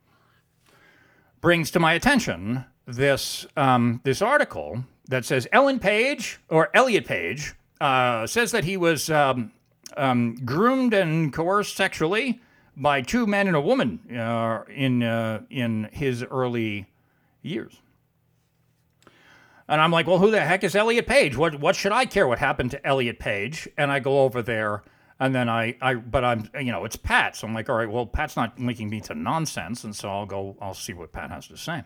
Speaker 1: brings to my attention this um, this article that says Ellen Page or Elliot Page uh, says that he was um, um, groomed and coerced sexually by two men and a woman uh, in uh, in his early years. And I'm like, well, who the heck is Elliot Page? What what should I care what happened to Elliot Page? And I go over there, and then I, I but I'm you know it's Pat, so I'm like, all right, well, Pat's not linking me to nonsense, and so I'll go, I'll see what Pat has to say.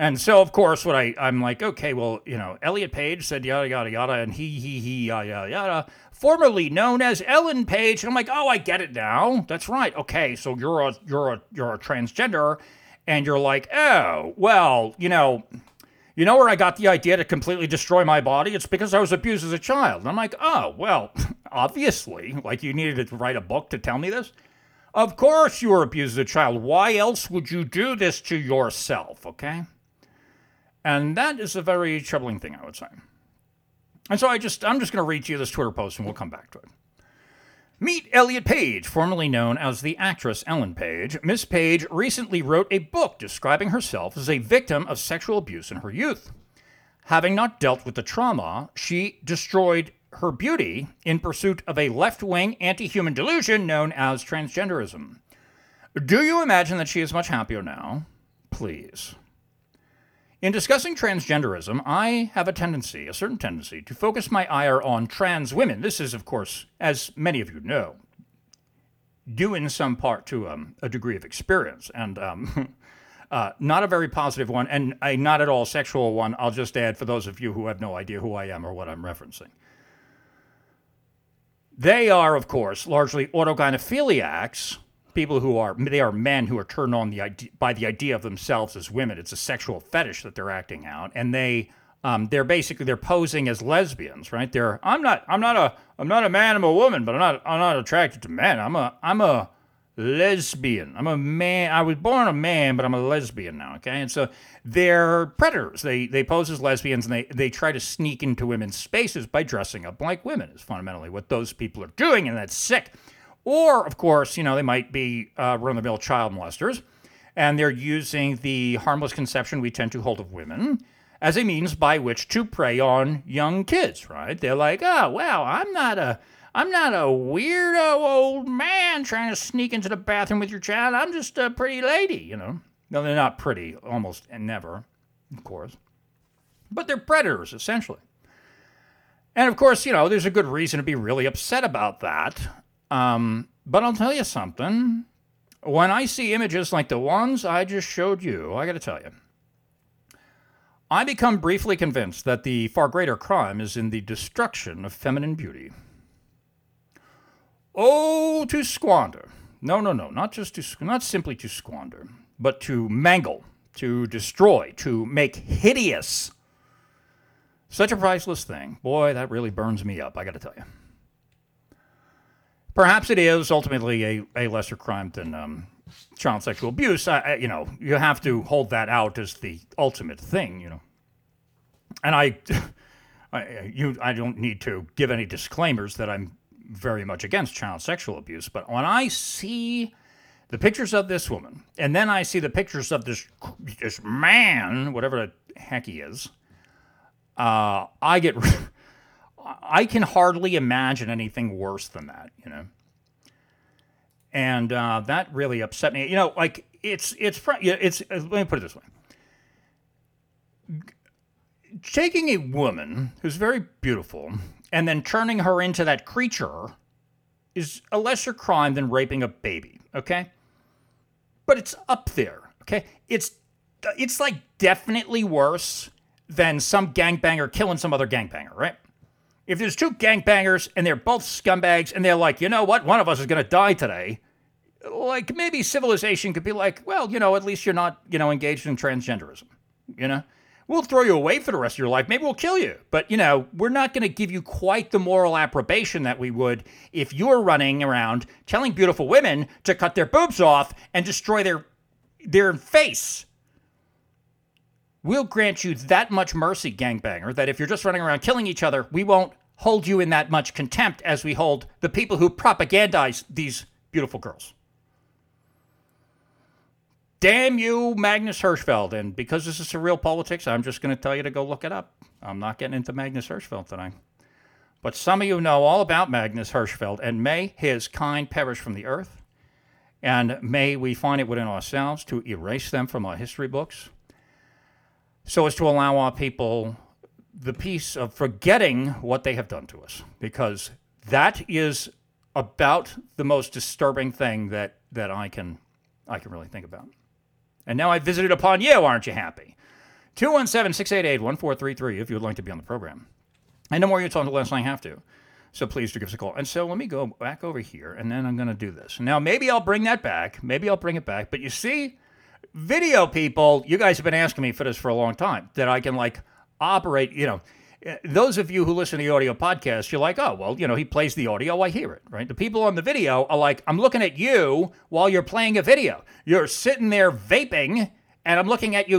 Speaker 1: And so, of course, what I, I'm like, okay, well, you know, Elliot Page said yada, yada, yada, and he, he, he, yada, yada, yada, formerly known as Ellen Page. And I'm like, oh, I get it now. That's right. Okay, so you're a, you're a, you're a transgender. And you're like, oh, well, you know, you know where I got the idea to completely destroy my body? It's because I was abused as a child. And I'm like, oh, well, *laughs* obviously, like you needed to write a book to tell me this. Of course you were abused as a child. Why else would you do this to yourself, okay? And that is a very troubling thing, I would say. And so I just I'm just going to read to you this Twitter post and we'll come back to it. Meet Elliot Page, formerly known as the actress Ellen Page. Miss Page recently wrote a book describing herself as a victim of sexual abuse in her youth. Having not dealt with the trauma, she destroyed her beauty in pursuit of a left wing anti human delusion known as transgenderism. Do you imagine that she is much happier now? Please. In discussing transgenderism, I have a tendency, a certain tendency, to focus my ire on trans women. This is, of course, as many of you know, due in some part to um, a degree of experience and um, *laughs* uh, not a very positive one and a not at all sexual one. I'll just add for those of you who have no idea who I am or what I'm referencing. They are, of course, largely autogynephiliacs people who are they are men who are turned on the idea, by the idea of themselves as women. It's a sexual fetish that they're acting out, and they um, they're basically they're posing as lesbians, right? They're I'm not I'm not a I'm not a man. I'm a woman, but I'm not I'm not attracted to men. I'm a I'm a lesbian. I'm a man. I was born a man, but I'm a lesbian now. Okay, and so they're predators. They they pose as lesbians and they they try to sneak into women's spaces by dressing up like women. Is fundamentally what those people are doing, and that's sick. Or, of course, you know, they might be uh, run the mill child molesters, and they're using the harmless conception we tend to hold of women as a means by which to prey on young kids, right? They're like, oh, well, I'm not a. I'm not a weirdo old man trying to sneak into the bathroom with your child. I'm just a pretty lady, you know. No, they're not pretty, almost and never, of course. But they're predators, essentially. And of course, you know, there's a good reason to be really upset about that. Um, but I'll tell you something. When I see images like the ones I just showed you, I got to tell you, I become briefly convinced that the far greater crime is in the destruction of feminine beauty. Oh, to squander. No, no, no, not just to, not simply to squander, but to mangle, to destroy, to make hideous. Such a priceless thing. Boy, that really burns me up, I got to tell you. Perhaps it is ultimately a, a lesser crime than um, child sexual abuse. I, I, you know, you have to hold that out as the ultimate thing, you know. And I, *laughs* I, you, I don't need to give any disclaimers that I'm very much against child sexual abuse, but when I see the pictures of this woman, and then I see the pictures of this this man, whatever the heck he is, uh, I get *laughs* I can hardly imagine anything worse than that, you know. And uh, that really upset me. You know, like it's it's it's. Uh, let me put it this way: taking a woman who's very beautiful and then turning her into that creature is a lesser crime than raping a baby. Okay, but it's up there. Okay, it's it's like definitely worse than some gangbanger killing some other gangbanger, right? If there's two gangbangers and they're both scumbags and they're like, you know what, one of us is going to die today, like maybe civilization could be like, well, you know, at least you're not, you know, engaged in transgenderism, you know? We'll throw you away for the rest of your life. Maybe we'll kill you. But, you know, we're not going to give you quite the moral approbation that we would if you're running around telling beautiful women to cut their boobs off and destroy their their face We'll grant you that much mercy, gangbanger, that if you're just running around killing each other, we won't hold you in that much contempt as we hold the people who propagandize these beautiful girls. Damn you, Magnus Hirschfeld. And because this is SurrealPolitiks, I'm just going to tell you to go look it up. I'm not getting into Magnus Hirschfeld tonight. But some of you know all about Magnus Hirschfeld, and may his kind perish from the earth, and may we find it within ourselves to erase them from our history books so as to allow our people the peace of forgetting what they have done to us, because that is about the most disturbing thing that, that I can I can really think about. And now I've visited upon you, aren't you happy? 217 688 1433 if you would like to be on the program. And no more you talk the less I have to. So please do give us a call. And so let me go back over here, and then I'm going to do this. Now, maybe I'll bring that back. Maybe I'll bring it back. But you see, video people, you guys have been asking me for this for a long time that I can like operate, you know. Eh, those of you who listen to the audio podcast, you're like, oh, well, you know, he plays the audio, I hear it, right? The people on the video are like, I'm looking at you while you're playing a video. You're sitting there vaping and I'm looking at you,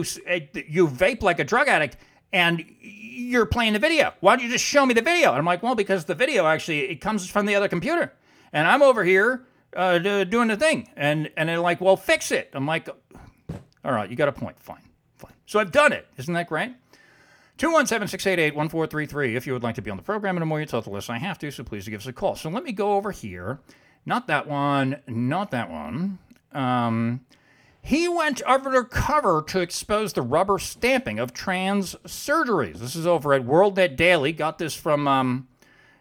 Speaker 1: you vape like a drug addict, and you're playing the video. Why don't you just show me the video? And I'm like, well, because the video actually it comes from the other computer, and I'm over here uh, doing the thing, and and they're like, well, fix it. I'm like, all right, you got a point. Fine, fine. So I've done it. Isn't that great? 217-688-1433 if you would like to be on the program and the more you tell the list I have to, so please give us a call. So let me go over here. Not that one, not that one. Um, he went undercover to expose the rubber stamping of trans surgeries. This is over at WorldNet Daily. Got this from um,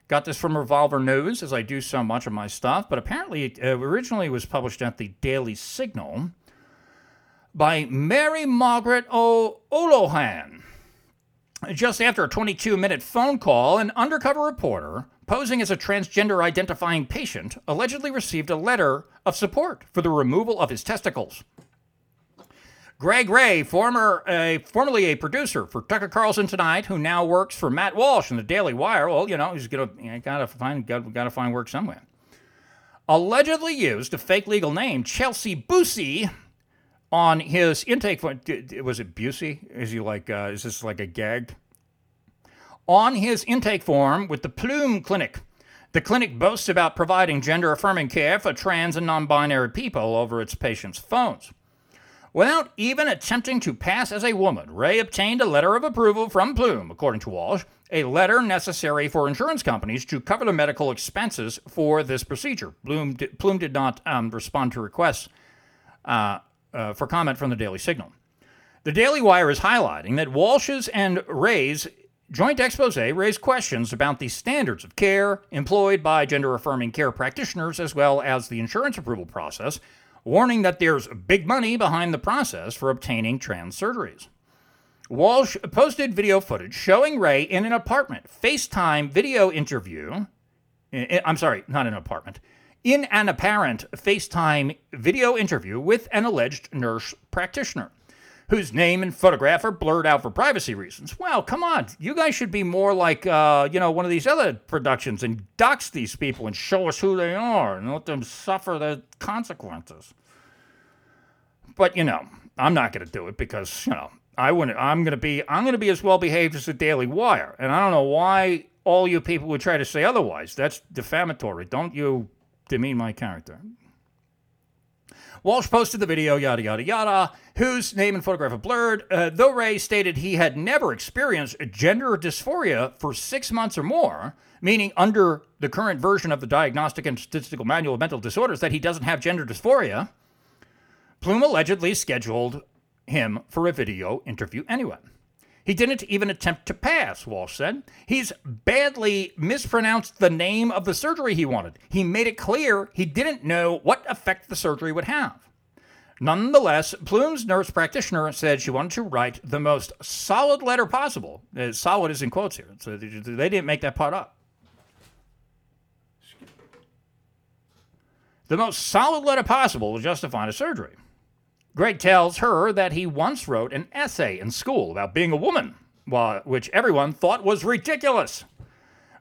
Speaker 1: got this from Revolver News, as I do so much of my stuff. But apparently, it uh, originally was published at the Daily Signal by Mary Margaret Olohan. Just after a 22 minute phone call, an undercover reporter posing as a transgender identifying patient allegedly received a letter of support for the removal of his testicles. Greg Ray, former uh, formerly a producer for Tucker Carlson Tonight, who now works for Matt Walsh in the Daily Wire. Well, you know, he's gonna you know, gotta find gotta, gotta find work somewhere. Allegedly used a fake legal name, Chelsea Busey, on his intake form. Was it Busey? Is he like? Uh, is this like a gag? On his intake form with the Plume Clinic. The clinic boasts about providing gender affirming care for trans and non binary people over its patients' phones. Without even attempting to pass as a woman, Ray obtained a letter of approval from Plume, according to Walsh, a letter necessary for insurance companies to cover the medical expenses for this procedure. Plume did, Plume did not um, respond to requests uh, uh, for comment from the Daily Signal. The Daily Wire is highlighting that Walsh's and Ray's joint expose raised questions about the standards of care employed by gender affirming care practitioners as well as the insurance approval process, warning that there's big money behind the process for obtaining trans surgeries. Walsh posted video footage showing Ray in an apartment FaceTime video interview. I'm sorry, not an apartment in an apparent FaceTime video interview with an alleged nurse practitioner whose name and photograph are blurred out for privacy reasons. Well, come on. You guys should be more like, uh, you know, one of these other productions and dox these people and show us who they are and let them suffer the consequences. But, you know, I'm not going to do it because, you know, I wouldn't, I'm going to be, I'm going to be as well behaved as the Daily Wire. And I don't know why all you people would try to say otherwise. That's defamatory. Don't you demean my character. Walsh posted the video, yada, yada, yada, whose name and photograph are blurred, uh, though Ray stated he had never experienced gender dysphoria for six months or more, meaning under the current version of the Diagnostic and Statistical Manual of Mental Disorders that he doesn't have gender dysphoria. Plume allegedly scheduled him for a video interview anyway. He didn't even attempt to pass, Walsh said. He's badly mispronounced the name of the surgery he wanted. He made it clear he didn't know what effect the surgery would have. Nonetheless, Plume's nurse practitioner said she wanted to write the most solid letter possible. Uh, solid is in quotes here, so they didn't make that part up. The most solid letter possible to justify the surgery. Greg tells her that he once wrote an essay in school about being a woman, which everyone thought was ridiculous.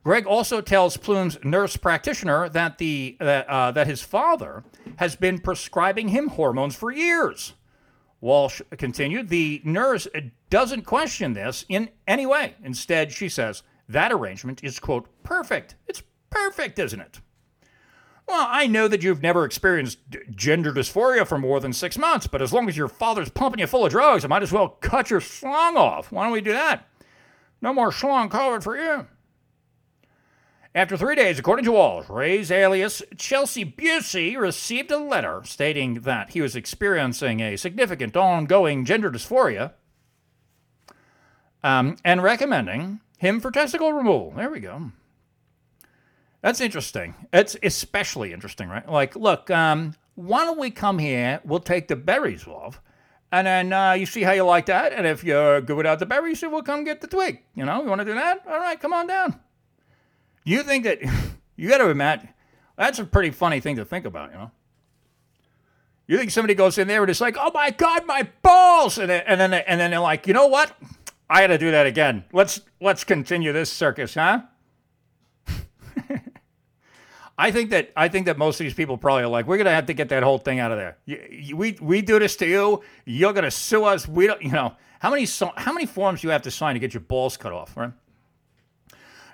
Speaker 1: Greg also tells Plume's nurse practitioner that, the, uh, uh, that his father has been prescribing him hormones for years. Walsh continued, the nurse doesn't question this in any way. Instead, she says, that arrangement is, quote, perfect. It's perfect, isn't it? Well, I know that you've never experienced gender dysphoria for more than six months, but as long as your father's pumping you full of drugs, I might as well cut your schlong off. Why don't we do that? No more schlong covered for you. After three days, according to Walsh, Ray's alias Chelsea Busey received a letter stating that he was experiencing a significant ongoing gender dysphoria um, and recommending him for testicle removal. There we go. That's interesting. It's especially interesting, right? Like, look, um, why don't we come here? We'll take the berries off, and then uh, you see how you like that. And if you're good without the berries, we'll come get the twig. You know, you want to do that? All right, come on down. You think that *laughs* you got to admit that's a pretty funny thing to think about, you know? You think somebody goes in there and it's like, oh my God, my balls, and then and then and then they're like, you know what? I got to do that again. Let's let's continue this circus, huh? I think that I think that most of these people probably are like, we're gonna have to get that whole thing out of there. we we do this to you. You're gonna sue us. We don't. You know how many so, how many forms you have to sign to get your balls cut off, right?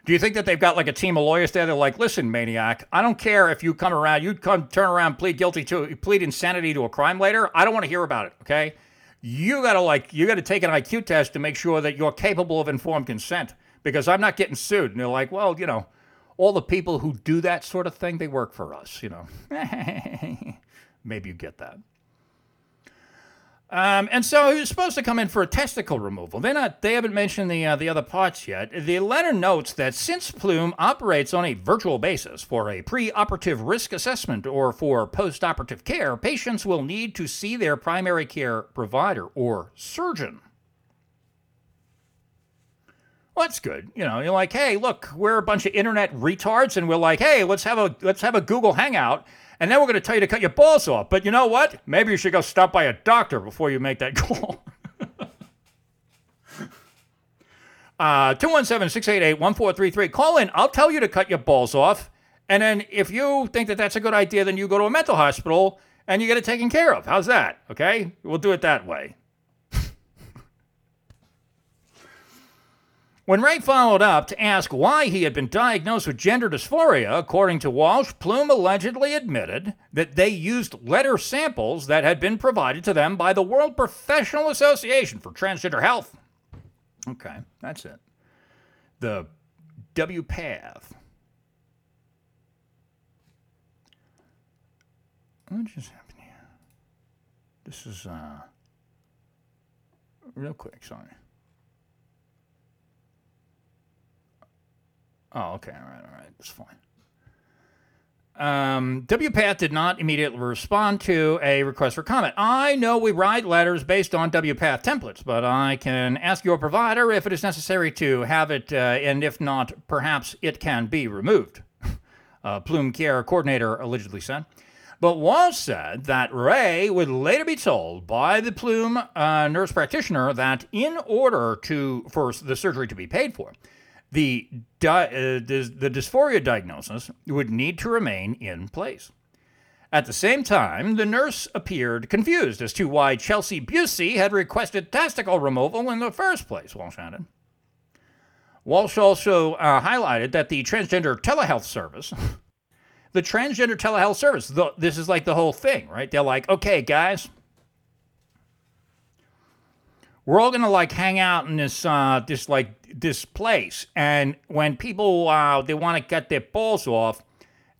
Speaker 1: Do you think that they've got like a team of lawyers there? They're like, listen, maniac, I don't care if you come around, you come turn around, plead guilty to plead insanity to a crime later. I don't want to hear about it. Okay, you gotta like you gotta take an IQ test to make sure that you're capable of informed consent because I'm not getting sued. And they're like, well, you know all the people who do that sort of thing, they work for us, you know. *laughs* Maybe you get that. Um, and so he was supposed to come in for a testicle removal. They're not, they haven't mentioned the, uh, the other parts yet. The letter notes that since Plume operates on a virtual basis for a pre operative risk assessment or for post operative care, patients will need to see their primary care provider or surgeon. Well, that's good. You know, you're like, hey, look, we're a bunch of internet retards, and we're like, hey, let's have a let's have a Google Hangout, and then we're going to tell you to cut your balls off. But you know what? Maybe you should go stop by a doctor before you make that *laughs* call. uh, 217-688-1433. Call in. I'll tell you to cut your balls off. And then if you think that that's a good idea, then you go to a mental hospital and you get it taken care of. How's that? Okay? We'll do it that way. When Ray followed up to ask why he had been diagnosed with gender dysphoria, according to Walsh, Plume allegedly admitted that they used letter samples that had been provided to them by the World Professional Association for Transgender Health. Okay, that's it. The WPATH. What just happened here? This is, uh, real quick, sorry. Oh, okay. All right. All right. That's fine. Um, WPATH did not immediately respond to a request for comment. I know we write letters based on WPATH templates, but I can ask your provider if it is necessary to have it, uh, and if not, perhaps it can be removed. *laughs* uh, Plume Care coordinator allegedly said. But was said that Ray would later be told by the Plume uh, nurse practitioner that in order to for the surgery to be paid for, the, di- uh, the dysphoria diagnosis would need to remain in place. At the same time, the nurse appeared confused as to why Chelsea Busey had requested testicle removal in the first place, Walsh added. Walsh also uh, highlighted that the transgender telehealth service, *laughs* the transgender telehealth service, the, this is like the whole thing, right? They're like, okay, guys, we're all gonna like hang out in this uh, this like this place, and when people uh, they want to get their balls off,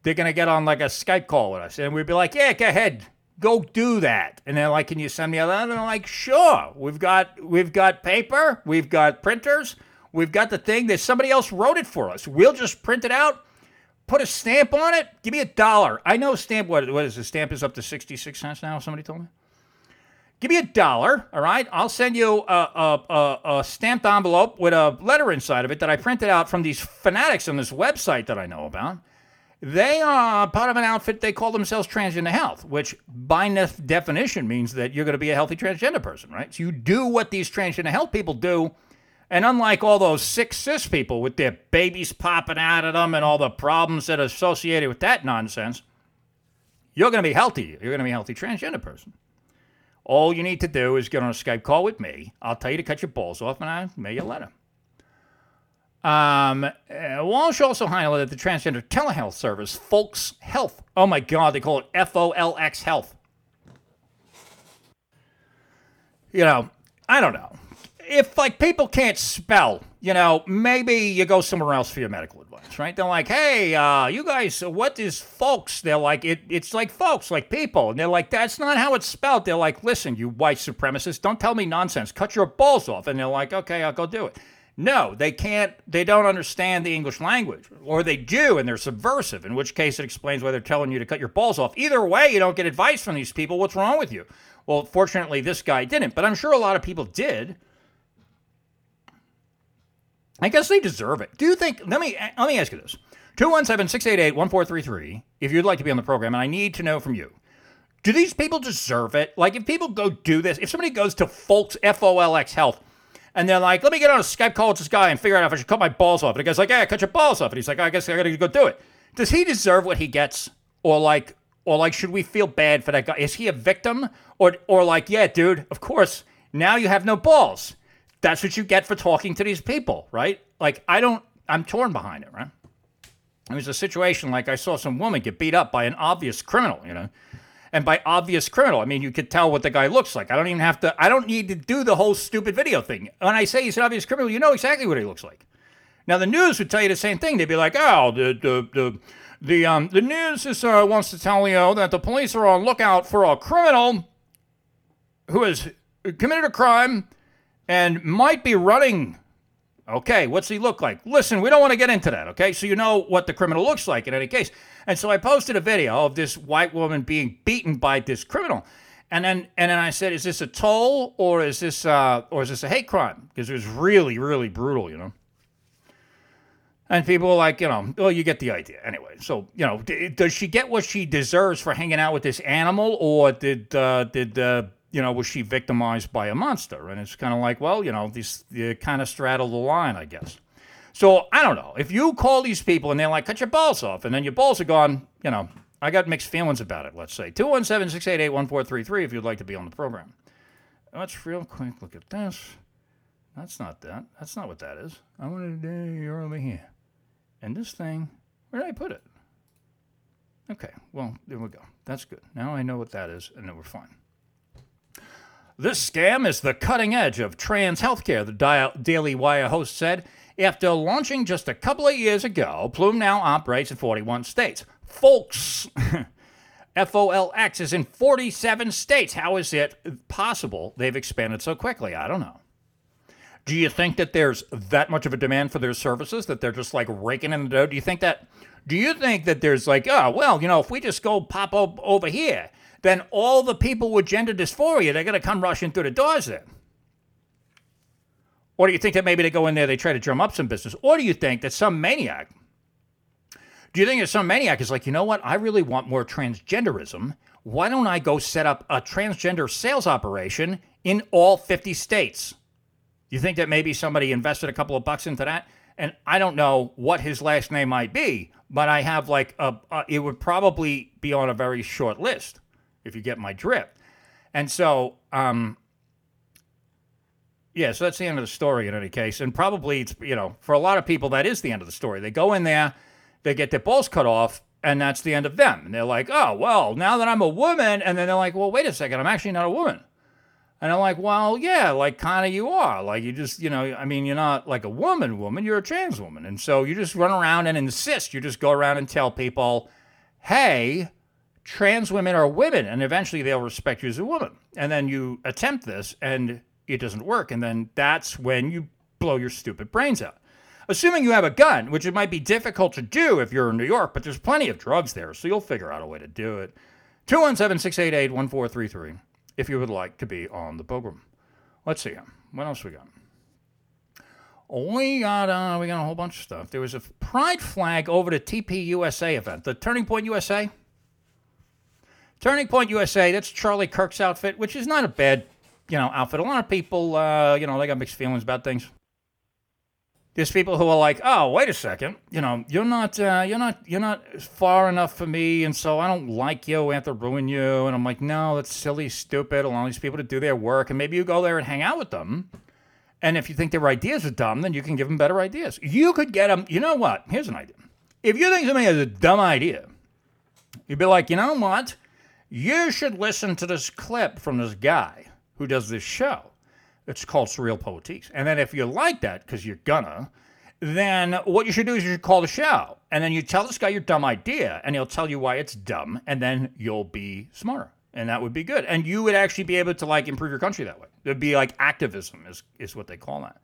Speaker 1: they're gonna get on like a Skype call with us, and we'd be like, "Yeah, go ahead, go do that." And they're like, "Can you send me a letter?" And I'm like, "Sure. We've got we've got paper, we've got printers, we've got the thing. that somebody else wrote it for us. We'll just print it out." Put a stamp on it. Give me a dollar. I know stamp. What what is the stamp is up to sixty six cents now? Somebody told me. Give me a dollar, all right? I'll send you a, a, a, a, stamped envelope with a letter inside of it that I printed out from these fanatics on this website that I know about. They are part of an outfit they call themselves Transgender Health, which by definition means that you're going to be a healthy transgender person, right? So you do what these transgender health people do. And unlike all those sick cis people with their babies popping out of them and all the problems that are associated with that nonsense, you're going to be healthy. You're going to be a healthy transgender person. All you need to do is get on a Skype call with me. I'll tell you to cut your balls off, and I mail you a letter. Um, uh, Walsh also highlighted the transgender telehealth service, Folx Health. Oh my God, they call it F O L X Health. You know, I don't know. If like people can't spell, you know, maybe you go somewhere else for your medical advice, right? They're like, hey, uh, you guys, what is folks? They're like, it, it's like folks, like people. And they're like, that's not how it's spelled. They're like, listen, you white supremacists, don't tell me nonsense. Cut your balls off. And they're like, okay, I'll go do it. No, they can't, they don't understand the English language. Or they do, and they're subversive, in which case it explains why they're telling you to cut your balls off. Either way, you don't get advice from these people. What's wrong with you? Well, fortunately, this guy didn't, but I'm sure a lot of people did. I guess they deserve it. Do you think? Let me let me ask you this: 217-688-1433. If you'd like to be on the program, and I need to know from you, do these people deserve it? Like, if people go do this, if somebody goes to Folx F O L X Health, and they're like, "Let me get on a Skype call with this guy and figure out if I should cut my balls off," and the guy's like, "Yeah, cut your balls off," and he's like, oh, "I guess I got to go do it." Does he deserve what he gets? Or like or like should we feel bad for that guy? Is he a victim? Or or like, yeah, dude, of course, now you have no balls. That's what you get for talking to these people, right? Like I don't I'm torn behind it, right? It was a situation like I saw some woman get beat up by an obvious criminal, you know. And by obvious criminal, I mean you could tell what the guy looks like. I don't even have to I don't need to do the whole stupid video thing. When I say he's an obvious criminal, you know exactly what he looks like. Now the news would tell you the same thing. They'd be like, "Oh, the the the the um the news is, uh, wants to tell you that the police are on lookout for a criminal who has committed a crime and might be running Okay, what's he look like? Listen, we don't want to get into that, okay? So you know what the criminal looks like in any case. And so I posted a video of this white woman being beaten by this criminal. And then and then I said, is this a toll or is this uh or is this a hate crime? Because it was really, really brutal, you know. And people were like, you know, well, you get the idea. Anyway, so, you know, d- does she get what she deserves for hanging out with this animal or did uh did uh you know, was she victimized by a monster? And it's kind of like, well, you know, these you kind of straddle the line, I guess. So I don't know. If you call these people and they're like, cut your balls off, and then your balls are gone, you know, I got mixed feelings about it, let's say. 217 688 1433 if you'd like to be on the program. Let's real quick look at this. That's not that. That's not what that is. I want to do, you're over here. And this thing, where did I put it? Okay, well, there we go. That's good. Now I know what that is, and then we're fine. This scam is the cutting edge of trans healthcare, the Daily Wire host said. After launching just a couple of years ago, Plume now operates in 41 states. Folks, *laughs* FOLX is in 47 states. How is it possible they've expanded so quickly? I don't know. Do you think that there's that much of a demand for their services that they're just like raking in the dough? Do you think that? Do you think that there's like, oh well, you know, if we just go pop up over here then all the people with gender dysphoria, they're going to come rushing through the doors then. Or do you think that maybe they go in there, they try to drum up some business? Or do you think that some maniac, do you think that some maniac is like, you know what, I really want more transgenderism. Why don't I go set up a transgender sales operation in all 50 states? You think that maybe somebody invested a couple of bucks into that? And I don't know what his last name might be, but I have like a, a it would probably be on a very short list if you get my drift. And so, um, yeah, so that's the end of the story in any case. And probably it's, you know, for a lot of people, that is the end of the story. They go in there, they get their balls cut off, and that's the end of them. And they're like, oh, well, now that I'm a woman, and then they're like, well, wait a second, I'm actually not a woman. And I'm like, well, yeah, like kind of you are. Like you just, you know, I mean, you're not like a woman woman, you're a trans woman. And so you just run around and insist. You just go around and tell people, hey, trans women are women and eventually they'll respect you as a woman. And then you attempt this and it doesn't work. And then that's when you blow your stupid brains out. Assuming you have a gun, which it might be difficult to do if you're in New York, but there's plenty of drugs there, so you'll figure out a way to do it. 217 688 1433 if you would like to be on the program. Let's see. What else we got? We got uh, we got a whole bunch of stuff. There was a pride flag over the TPUSA event, the Turning Point USA. Turning Point USA, that's Charlie Kirk's outfit, which is not a bad, you know, outfit. A lot of people, uh, you know, they got mixed feelings about things. There's people who are like, "Oh, wait a second, you know, you're not, uh, you're not, you're not far enough for me, and so I don't like you. I have to ruin you." And I'm like, "No, that's silly, stupid. Allow these people to do their work, and maybe you go there and hang out with them. And if you think their ideas are dumb, then you can give them better ideas. You could get them. You know what? Here's an idea. If you think somebody has a dumb idea, you'd be like, you know what? You should listen to this clip from this guy who does this show. It's called SurrealPolitiks. And then if you like that, because you're gonna, then what you should do is you should call the show. And then you tell this guy your dumb idea, and he'll tell you why it's dumb, and then you'll be smarter. And that would be good. And you would actually be able to like improve your country that way. It'd be like activism is, is what they call that.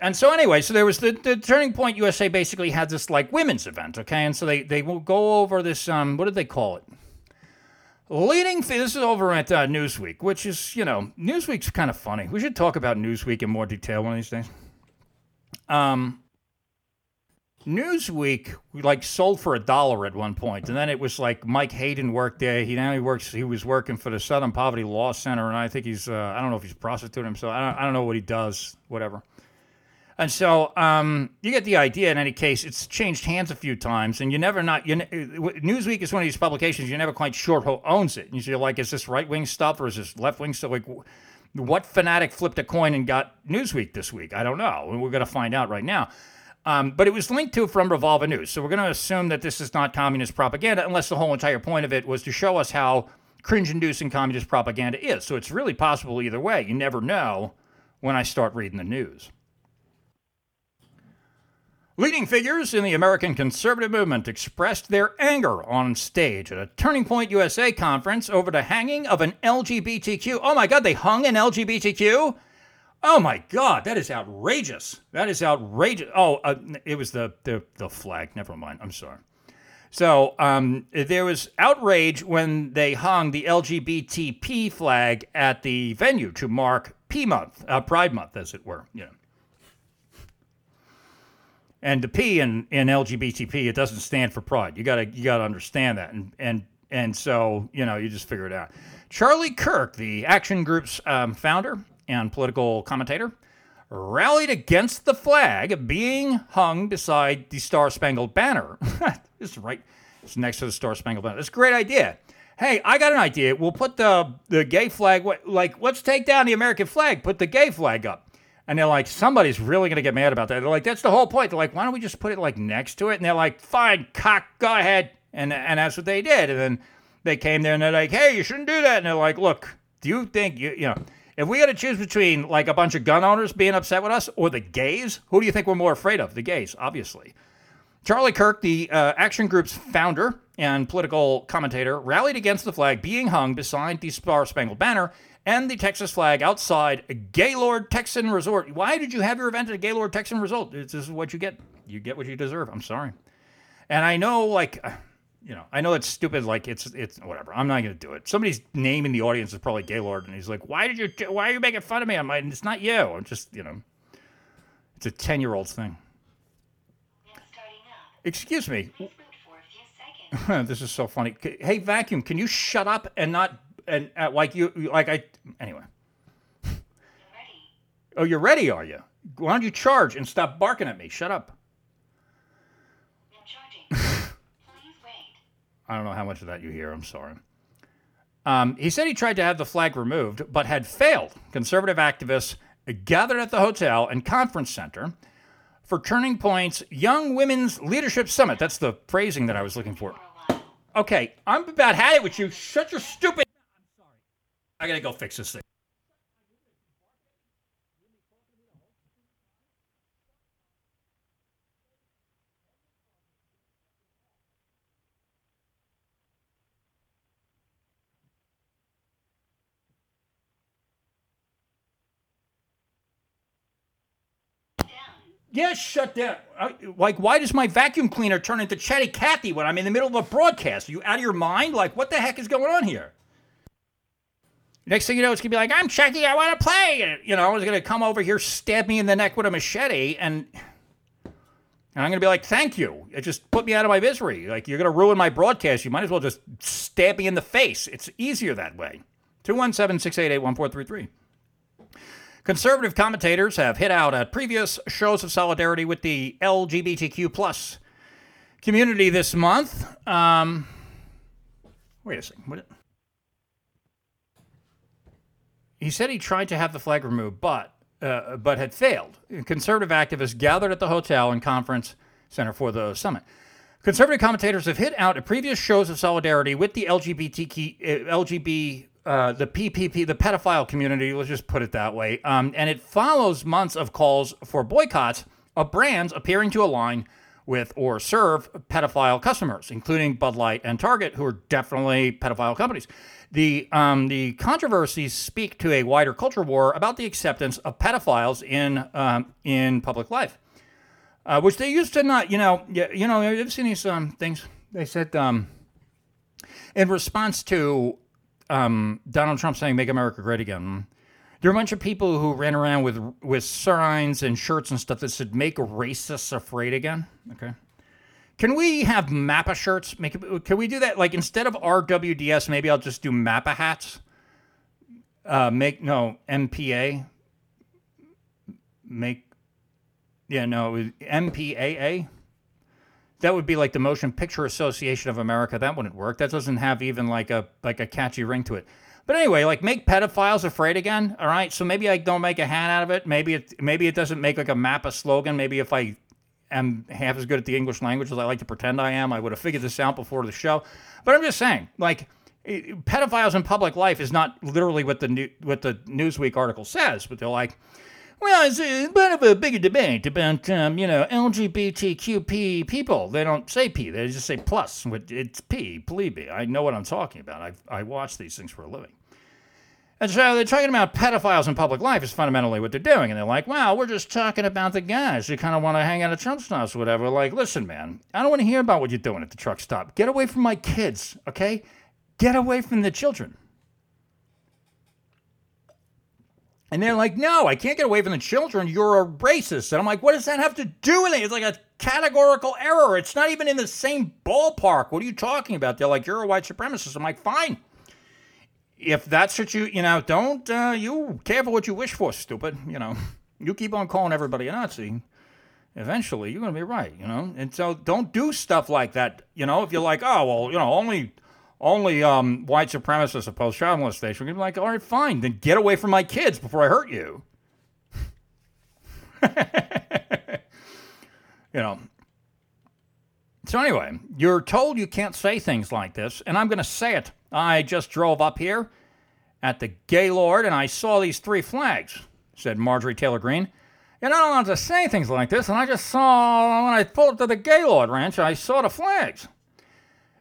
Speaker 1: And so anyway, so there was the, the Turning Point USA basically had this like women's event, okay? And so they they will go over this um what did they call it? Leading, this is over at uh, Newsweek, which is, you know, Newsweek's kind of funny. We should talk about Newsweek in more detail one of these days. Um, Newsweek like sold for a dollar at one point, and then it was like Mike Hayden worked there. He now he works. He was working for the Southern Poverty Law Center, and I think he's. Uh, I don't know if he's prostituting himself. I don't, I don't know what he does. Whatever. And so um, you get the idea. In any case, it's changed hands a few times, and you never not. You, Newsweek is one of these publications you're never quite sure who owns it. And you're like, is this right wing stuff or is this left wing stuff? Like, what fanatic flipped a coin and got Newsweek this week? I don't know. We're going to find out right now. Um, but it was linked to from Revolver News. So we're going to assume that this is not communist propaganda, unless the whole entire point of it was to show us how cringe inducing communist propaganda is. So it's really possible either way. You never know when I start reading the news. Leading figures in the American conservative movement expressed their anger on stage at a Turning Point USA conference over the hanging of an LGBTQ. Oh my God, they hung an LGBTQ? Oh my God, that is outrageous. That is outrageous. Oh, uh, it was the, the, the flag. Never mind. I'm sorry. So um, there was outrage when they hung the LGBTP flag at the venue to mark P month, uh, Pride month, as it were. You know. And the P in, in LGBTP, it doesn't stand for pride. You gotta you gotta understand that. And and and so you know you just figure it out. Charlie Kirk, the Action Group's um, founder and political commentator, rallied against the flag being hung beside the Star Spangled Banner. *laughs* is right. It's next to the Star Spangled Banner. That's a great idea. Hey, I got an idea. We'll put the the gay flag. Like, let's take down the American flag. Put the gay flag up. And they're like, somebody's really going to get mad about that. They're like, that's the whole point. They're like, why don't we just put it like next to it? And they're like, fine, cock, go ahead. And, and that's what they did. And then they came there and they're like, hey, you shouldn't do that. And they're like, look, do you think, you, you know, if we got to choose between like a bunch of gun owners being upset with us or the gays, who do you think we're more afraid of? The gays, obviously. Charlie Kirk, the uh, Action Group's founder and political commentator, rallied against the flag being hung beside the Star Spangled Banner and the Texas flag outside Gaylord Texan Resort. Why did you have your event at Gaylord Texan Resort? This is what you get. You get what you deserve. I'm sorry. And I know, like, uh, you know, I know it's stupid. Like, it's it's whatever. I'm not going to do it. Somebody's name in the audience is probably Gaylord, and he's like, "Why did you? Why are you making fun of me?" I'm like, "It's not you. I'm just, you know, it's a ten year old thing." Excuse me. *laughs* this is so funny. Hey, vacuum, can you shut up and not and uh, like you, like I, anyway. Oh, you're ready, are you? Why don't you charge and stop barking at me? Shut up. I'm charging. Please wait. *laughs* I don't know how much of that you hear. I'm sorry. Um, he said he tried to have the flag removed, but had failed. Conservative activists gathered at the hotel and conference center for Turning Point's Young Women's Leadership Summit. That's the phrasing that I was looking for. Okay, I'm about had it with you. Shut your stupid. I gotta go fix this thing. Yes, shut down. like, why does my vacuum cleaner turn into Chatty Cathy when I'm in the middle of a broadcast? Are you out of your mind? Like, what the heck is going on here? Next thing you know, it's gonna be like, I'm Chucky, I want to play. You know, it's gonna come over here, stab me in the neck with a machete, and, and I'm gonna be like, thank you. It just put me out of my misery. Like, you're gonna ruin my broadcast. You might as well just stab me in the face. It's easier that way. 217 688 1433. Conservative commentators have hit out at previous shows of solidarity with the LGBTQ plus community this month. Um, wait a second. What? He said he tried to have the flag removed, but uh, but had failed. Conservative activists gathered at the hotel and conference center for the summit. Conservative commentators have hit out at previous shows of solidarity with the LGBTQ, uh, LGBT, uh, the PPP, the pedophile community. Let's just put it that way. Um, and it follows months of calls for boycotts of brands appearing to align with or serve pedophile customers, including Bud Light and Target, who are definitely pedophile companies. The, um, the controversies speak to a wider culture war about the acceptance of pedophiles in, um, in public life, uh, which they used to not, you know, you, know, you've seen these um, things. They said um, in response to um, Donald Trump saying, make America great again, there are a bunch of people who ran around with, with signs and shirts and stuff that said, make racists afraid again. Okay. Can we have Mappa shirts? Make can we do that? Like instead of RWDS, maybe I'll just do Mappa hats. Uh, make no MPA. Make Yeah, no, it was MPAA. That would be like the Motion Picture Association of America. That wouldn't work. That doesn't have even like a like a catchy ring to it. But anyway, like make pedophiles afraid again. All right. So maybe I don't make a hat out of it. Maybe it maybe it doesn't make like a map a slogan. Maybe if I am half as good at the English language as I like to pretend I am, I would have figured this out before the show. But I'm just saying, like pedophiles in public life is not literally what the new, what the Newsweek article says, but they're like, well, it's a bit of a bigger debate about um, you know LGBTQP people. They don't say P; they just say plus. It's P. Me, I know what I'm talking about. I I watch these things for a living. And so they're talking about pedophiles in public life is fundamentally what they're doing. And they're like, wow, we're just talking about the guys who kind of want to hang out at truck stops or whatever. Like, listen, man, I don't want to hear about what you're doing at the truck stop. Get away from my kids, okay? Get away from the children. And they're like, no, I can't get away from the children. You're a racist. And I'm like, what does that have to do with it? It's like a categorical error. It's not even in the same ballpark. What are you talking about? They're like, you're a white supremacist. I'm like, fine if that's what you, you know, don't, uh, you careful what you wish for, stupid. You know, *laughs* you keep on calling everybody a Nazi. Eventually, you're going to be right, you know? And so don't do stuff like that, you know? If you're like, oh, well, you know, only only um, white supremacists oppose child molestation, you're like, all right, fine, then get away from my kids before I hurt you. *laughs* you know. So, anyway, you're told you can't say things like this, and I'm going to say it I just drove up here at the Gaylord and I saw these three flags, said Marjorie Taylor Greene. I don't allowed to say things like this, and I just saw, when I pulled up to the Gaylord Ranch, I saw the flags,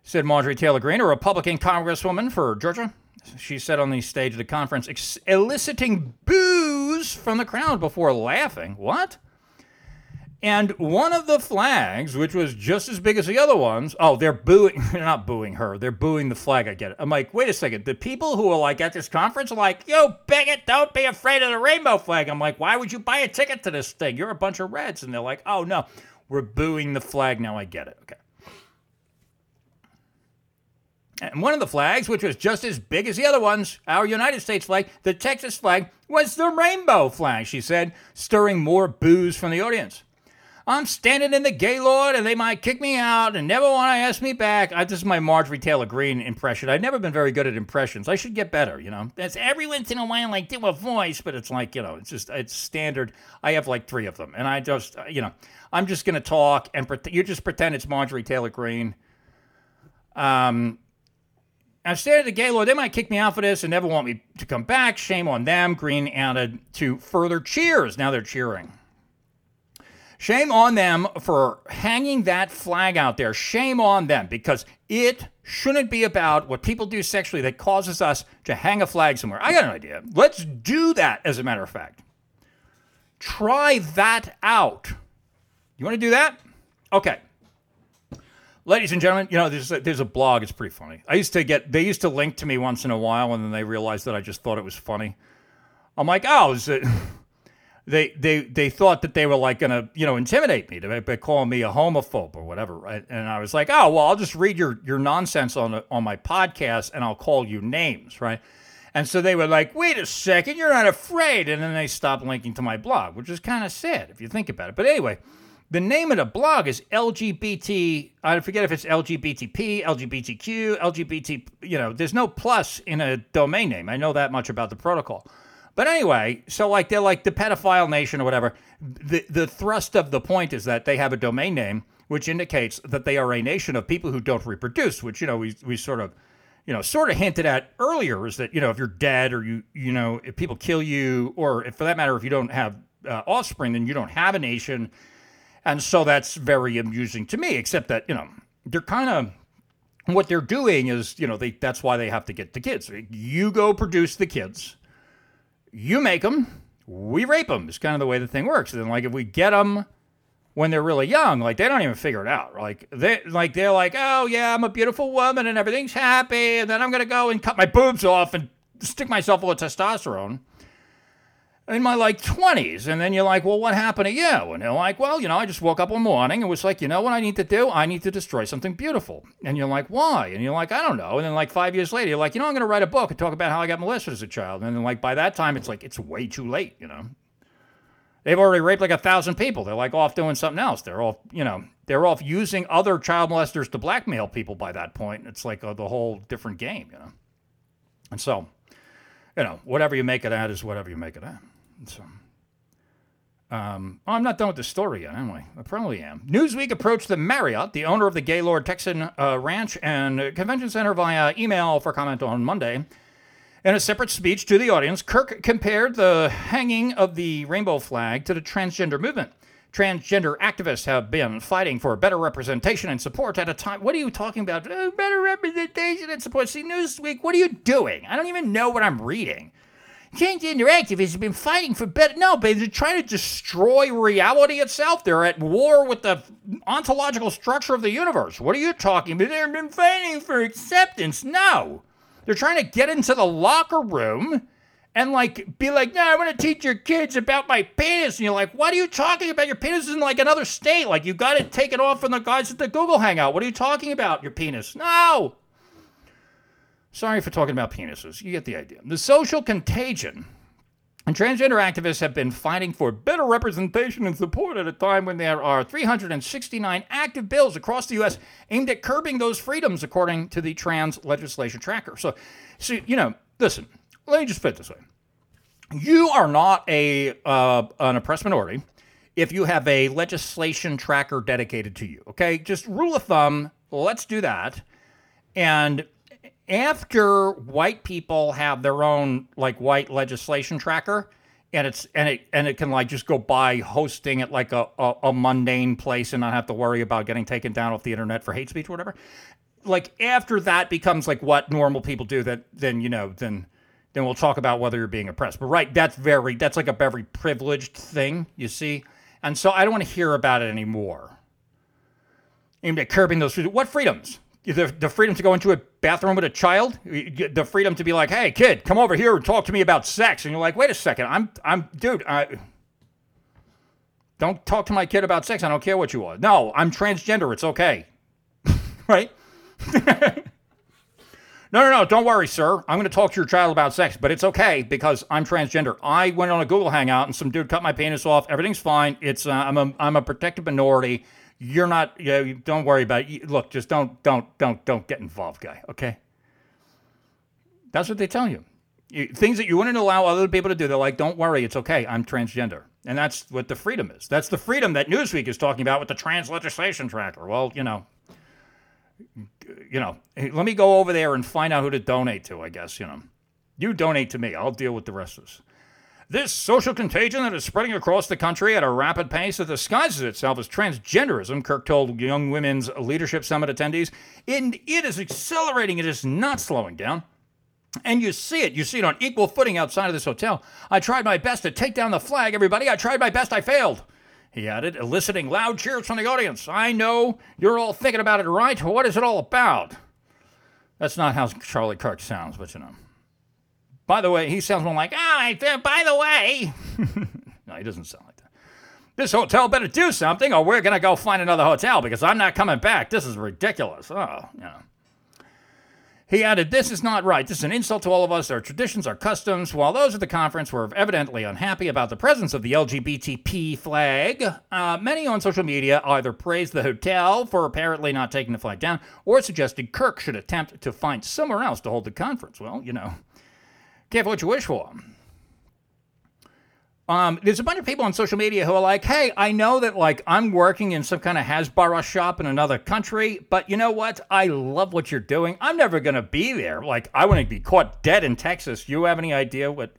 Speaker 1: said Marjorie Taylor Greene, a Republican congresswoman for Georgia. She said on the stage of the conference, eliciting boos from the crowd before laughing. What? And one of the flags, which was just as big as the other ones, oh, they're booing, *laughs* they're not booing her, they're booing the flag. I get it. I'm like, wait a second. The people who are like at this conference are like, yo, bigot, don't be afraid of the rainbow flag. I'm like, why would you buy a ticket to this thing? You're a bunch of reds. And they're like, oh, no, we're booing the flag. Now I get it. Okay. And one of the flags, which was just as big as the other ones, our United States flag, the Texas flag, was the rainbow flag, she said, stirring more boos from the audience. I'm standing in the Gaylord and they might kick me out and never want to ask me back. I, this is my Marjorie Taylor Greene impression. I've never been very good at impressions. I should get better, you know. That's every once in a while I do a voice, but it's like, you know, it's just, it's standard. I have like three of them. And I just, you know, I'm just going to talk and pre- you just pretend it's Marjorie Taylor Greene. Um, I'm standing at the Gaylord. They might kick me out for this and never want me to come back. Shame on them. Greene added to further cheers. Now they're cheering. Shame on them for hanging that flag out there. Shame on them because it shouldn't be about what people do sexually that causes us to hang a flag somewhere. I got an idea. Let's do that, as a matter of fact. Try that out. You want to do that? Okay. Ladies and gentlemen, you know, there's a, there's a blog. It's pretty funny. I used to get, they used to link to me once in a while, and then they realized that I just thought it was funny. I'm like, oh, is it *laughs* they they they thought that they were like gonna you know intimidate me by calling me a homophobe or whatever right? And i was like oh well i'll just read your your nonsense on on my podcast and i'll call you names right? And so they were like wait a second you're not afraid. And then they stopped linking to my blog which is kind of sad if you think about it. But anyway the name of the blog is lgbt i forget if it's lgbtp lgbtq lgbt you know there's no plus in a domain name. I know that much about the protocol but anyway, so like they're like the pedophile nation or whatever. The the thrust of the point is that they have a domain name which indicates that they are a nation of people who don't reproduce, which you know we we sort of you know sort of hinted at earlier is that you know if you're dead or you you know if people kill you or if for that matter if you don't have uh, offspring then you don't have a nation. And so that's very amusing to me except that, you know, they're kind of what they're doing is, you know, they that's why they have to get the kids. You go produce the kids you make them, we rape them. It's kind of the way the thing works. And then, like, if we get them when they're really young, like they don't even figure it out. Like they, like they're like, oh yeah, I'm a beautiful woman and everything's happy, and then I'm gonna go and cut my boobs off and stick myself of testosterone in my like 20s. And then you're like, well, what happened to you? And they're like, well, you know, I just woke up one morning and was like, you know what I need to do? I need to destroy something beautiful. And you're like, why? And you're like, I don't know. And then like five years later, you're like, you know, I'm going to write a book and talk about how I got molested as a child. And then like by that time, it's like, it's way too late, you know? They've already raped like a thousand people. They're like off doing something else. They're off, you know, they're off using other child molesters to blackmail people by that point. It's like a, the whole different game, you know. And so, you know, whatever you make it at is whatever you make it at. So, um, oh, I'm not done with the story yet, am I? I probably am. Newsweek approached the Marriott, the owner of the Gaylord Texan uh, Ranch and Convention Center, via email for comment on Monday. In a separate speech to the audience, Kirk compared the hanging of the rainbow flag to the transgender movement. Transgender activists have been fighting for better representation and support at a time. What are you talking about? Oh, better representation and support. See, Newsweek, what are you doing? I don't even know what I'm reading. Transgender activists have been fighting for better. No, but they're trying to destroy reality itself. They're at war with the ontological structure of the universe. What are you talking about? They've been fighting for acceptance. No. They're trying to get into the locker room and like be like, no, I want to teach your kids about my penis. And you're like, what are you talking about? Your penis is in like another state. Like you got it taken off from the guys at the Google Hangout. What are you talking about? Your penis? No. Sorry for talking about penises. You get the idea. The social contagion. And transgender activists have been fighting for better representation and support at a time when there are 369 active bills across the U.S. aimed at curbing those freedoms, according to the Trans Legislation Tracker. So, so you know, listen, let me just put it this way. You are not a uh, an oppressed minority if you have a legislation tracker dedicated to you. Okay, just rule of thumb. Let's do that. And after white people have their own like white legislation tracker and it's and it and it can like just go by hosting at like a, a, a, mundane place and not have to worry about getting taken down off the internet for hate speech or whatever like after that becomes like what normal people do that then you know then then we'll talk about whether you're being oppressed. But right that's very that's like a very privileged thing you see? And so i don't want to hear about it anymore. Aimed at curbing those what freedoms the, the freedom to go into a bathroom with a child, the freedom to be like, "Hey, kid, come over here and talk to me about sex," and you're like, "Wait a second, I'm, I'm, dude, I, *sighs* don't talk to my kid about sex. I don't care what you are. No, I'm transgender. It's okay, *laughs* right?" *laughs* No, no, no, don't worry, sir. I'm going to talk to your child about sex, but it's okay because I'm transgender. I went on a Google Hangout and some dude cut my penis off. Everything's fine. It's uh, I'm a I'm a protected minority you're not you know, don't worry about it. Look just don't don't don't don't get involved guy okay? That's what they tell you. Things that you wouldn't allow other people to do they're like don't worry it's okay i'm transgender. And that's what the freedom is. That's the freedom that newsweek is talking about with the trans legislation tracker. Well you know you know let me go over there and find out who to donate to i guess you know. You donate to me i'll deal with the rest of this this social contagion that is spreading across the country at a rapid pace that disguises itself as transgenderism, Kirk told Young Women's Leadership Summit attendees, and it is accelerating, it is not slowing down. And you see it. You see it on equal footing outside of this hotel. I tried my best to take down the flag, everybody. I tried my best. I failed. He added, eliciting loud cheers from the audience. I know you're all thinking about it, right? What is it all about? That's not how Charlie Kirk sounds, but you know. By the way, he sounds more like, oh, by the way. *laughs* no, he doesn't sound like that. This hotel better do something or we're going to go find another hotel because I'm not coming back. This is ridiculous. Oh, know. He added, This is not right. This is an insult to all of us, our traditions, our customs. While those at the conference were evidently unhappy about the presence of the LGBTP flag, uh, many on social media either praised the hotel for apparently not taking the flag down or suggested Kirk should attempt to find somewhere else to hold the conference. Well, you know, Careful what you wish for. Um, there's a bunch of people on social media who are like, hey, I know that like I'm working in some kind of Hasbara shop in another country, but you know what? I love what you're doing. I'm never going to be there. Like, I wouldn't be caught dead in Texas. You have any idea what?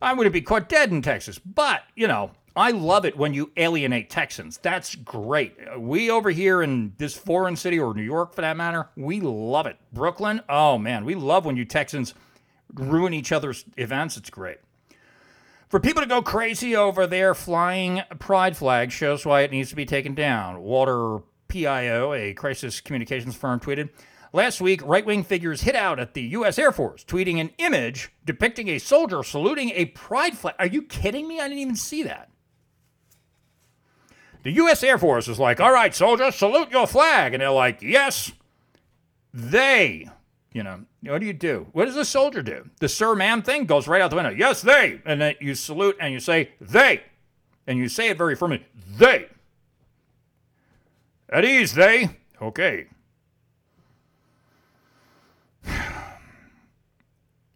Speaker 1: I wouldn't be caught dead in Texas. But, you know, I love it when you alienate Texans. That's great. We over here in this foreign city or New York for that matter, we love it. Brooklyn, oh man, we love when you Texans ruin each other's events. It's great. For people to go crazy over their flying pride flag shows why it needs to be taken down. Walter PIO, a crisis communications firm, tweeted Last week, right wing figures hit out at the U.S. Air Force, tweeting an image depicting a soldier saluting a pride flag. Are you kidding me? I didn't even see that. The U.S. Air Force is like, All right, soldier, salute your flag. And they're like, Yes. They You know, what do you do? What does a soldier do? The sir ma'am thing goes right out the window. Yes, they. And then you salute and you say, they. And you say it very firmly, they. At ease, they. Okay. *sighs*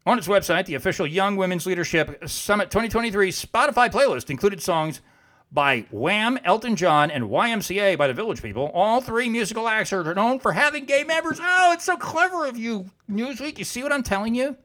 Speaker 1: On its website, the official Young Women's Leadership Summit 2023 Spotify playlist included songs by Wham, Elton John, and YMCA by the Village People. All three musical acts are known for having gay members. Oh, it's so clever of you, Newsweek. You see what I'm telling you?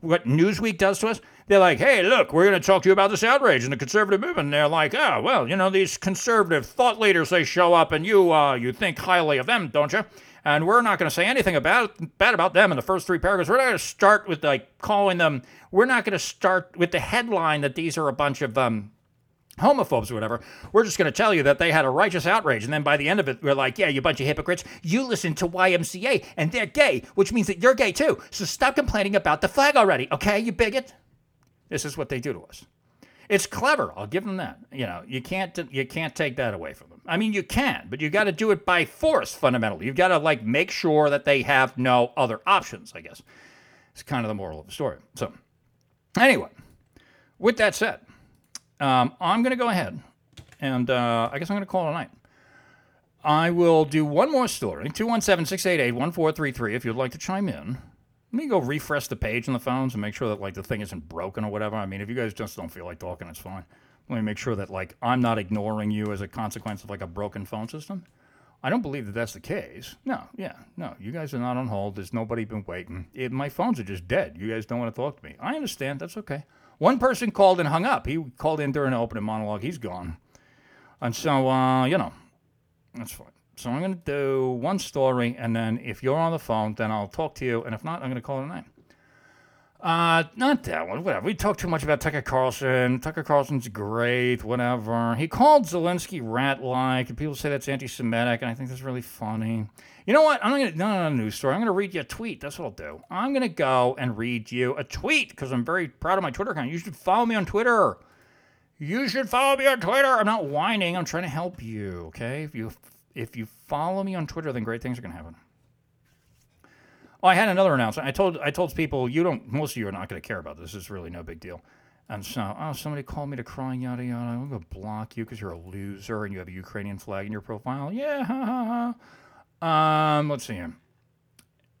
Speaker 1: What Newsweek does to us? They're like, hey, look, we're going to talk to you about this outrage in the conservative movement. And they're like, oh, well, you know, these conservative thought leaders, they show up and you, uh, you think highly of them, don't you? and we're not going to say anything about bad about them in the first three paragraphs. We're not going to start with like calling them. We're not going to start with the headline that these are a bunch of um, homophobes or whatever. We're just going to tell you that they had a righteous outrage, and then by the end of it, we're like, yeah, you bunch of hypocrites. You listen to YMCA, and they're gay, which means that you're gay too. So stop complaining about the flag already, okay? You bigot. This is what they do to us. It's clever. I'll give them that. You know, you can't you can't take that away from them. I mean, you can, but you got to do it by force. Fundamentally, you've got to like make sure that they have no other options. I guess it's kind of the moral of the story. So, anyway, with that said, um, I'm going to go ahead and uh, I guess I'm going to call it a night. I will do one more story 217 688 1433 if you'd like to chime in. Let me go refresh the page on the phones and make sure that like the thing isn't broken or whatever. I mean, if you guys just don't feel like talking, it's fine. Let me make sure that like I'm not ignoring you as a consequence of like a broken phone system. I don't believe that that's the case. No, yeah, no. You guys are not on hold. There's nobody been waiting. It, my phones are just dead. You guys don't want to talk to me. I understand. That's okay. One person called and hung up. He called in during an opening monologue. He's gone. And so, uh, you know, that's fine. So I'm going to do one story, and then if you're on the phone, then I'll talk to you. And if not, I'm going to call it a night. Uh, not that one. Whatever. We talked too much about Tucker Carlson. Tucker Carlson's great. Whatever. He called Zelensky rat-like, and people say that's anti-Semitic, and I think that's really funny. You know what? I'm not gonna. No, no, no, news story. I'm gonna read you a tweet. That's what I'll do. I'm gonna go and read you a tweet because I'm very proud of my Twitter account. You should follow me on Twitter. You should follow me on Twitter. I'm not whining. I'm trying to help you. Okay. If you if you follow me on Twitter, then great things are going to happen. Oh, I had another announcement. I told I told people you don't. Most of you are not going to care about this. It's really no big deal. And so, oh, somebody called me to crying yada yada. I'm going to block you because you're a loser and you have a Ukrainian flag in your profile. Yeah, ha ha ha. Um, let's see him. *laughs*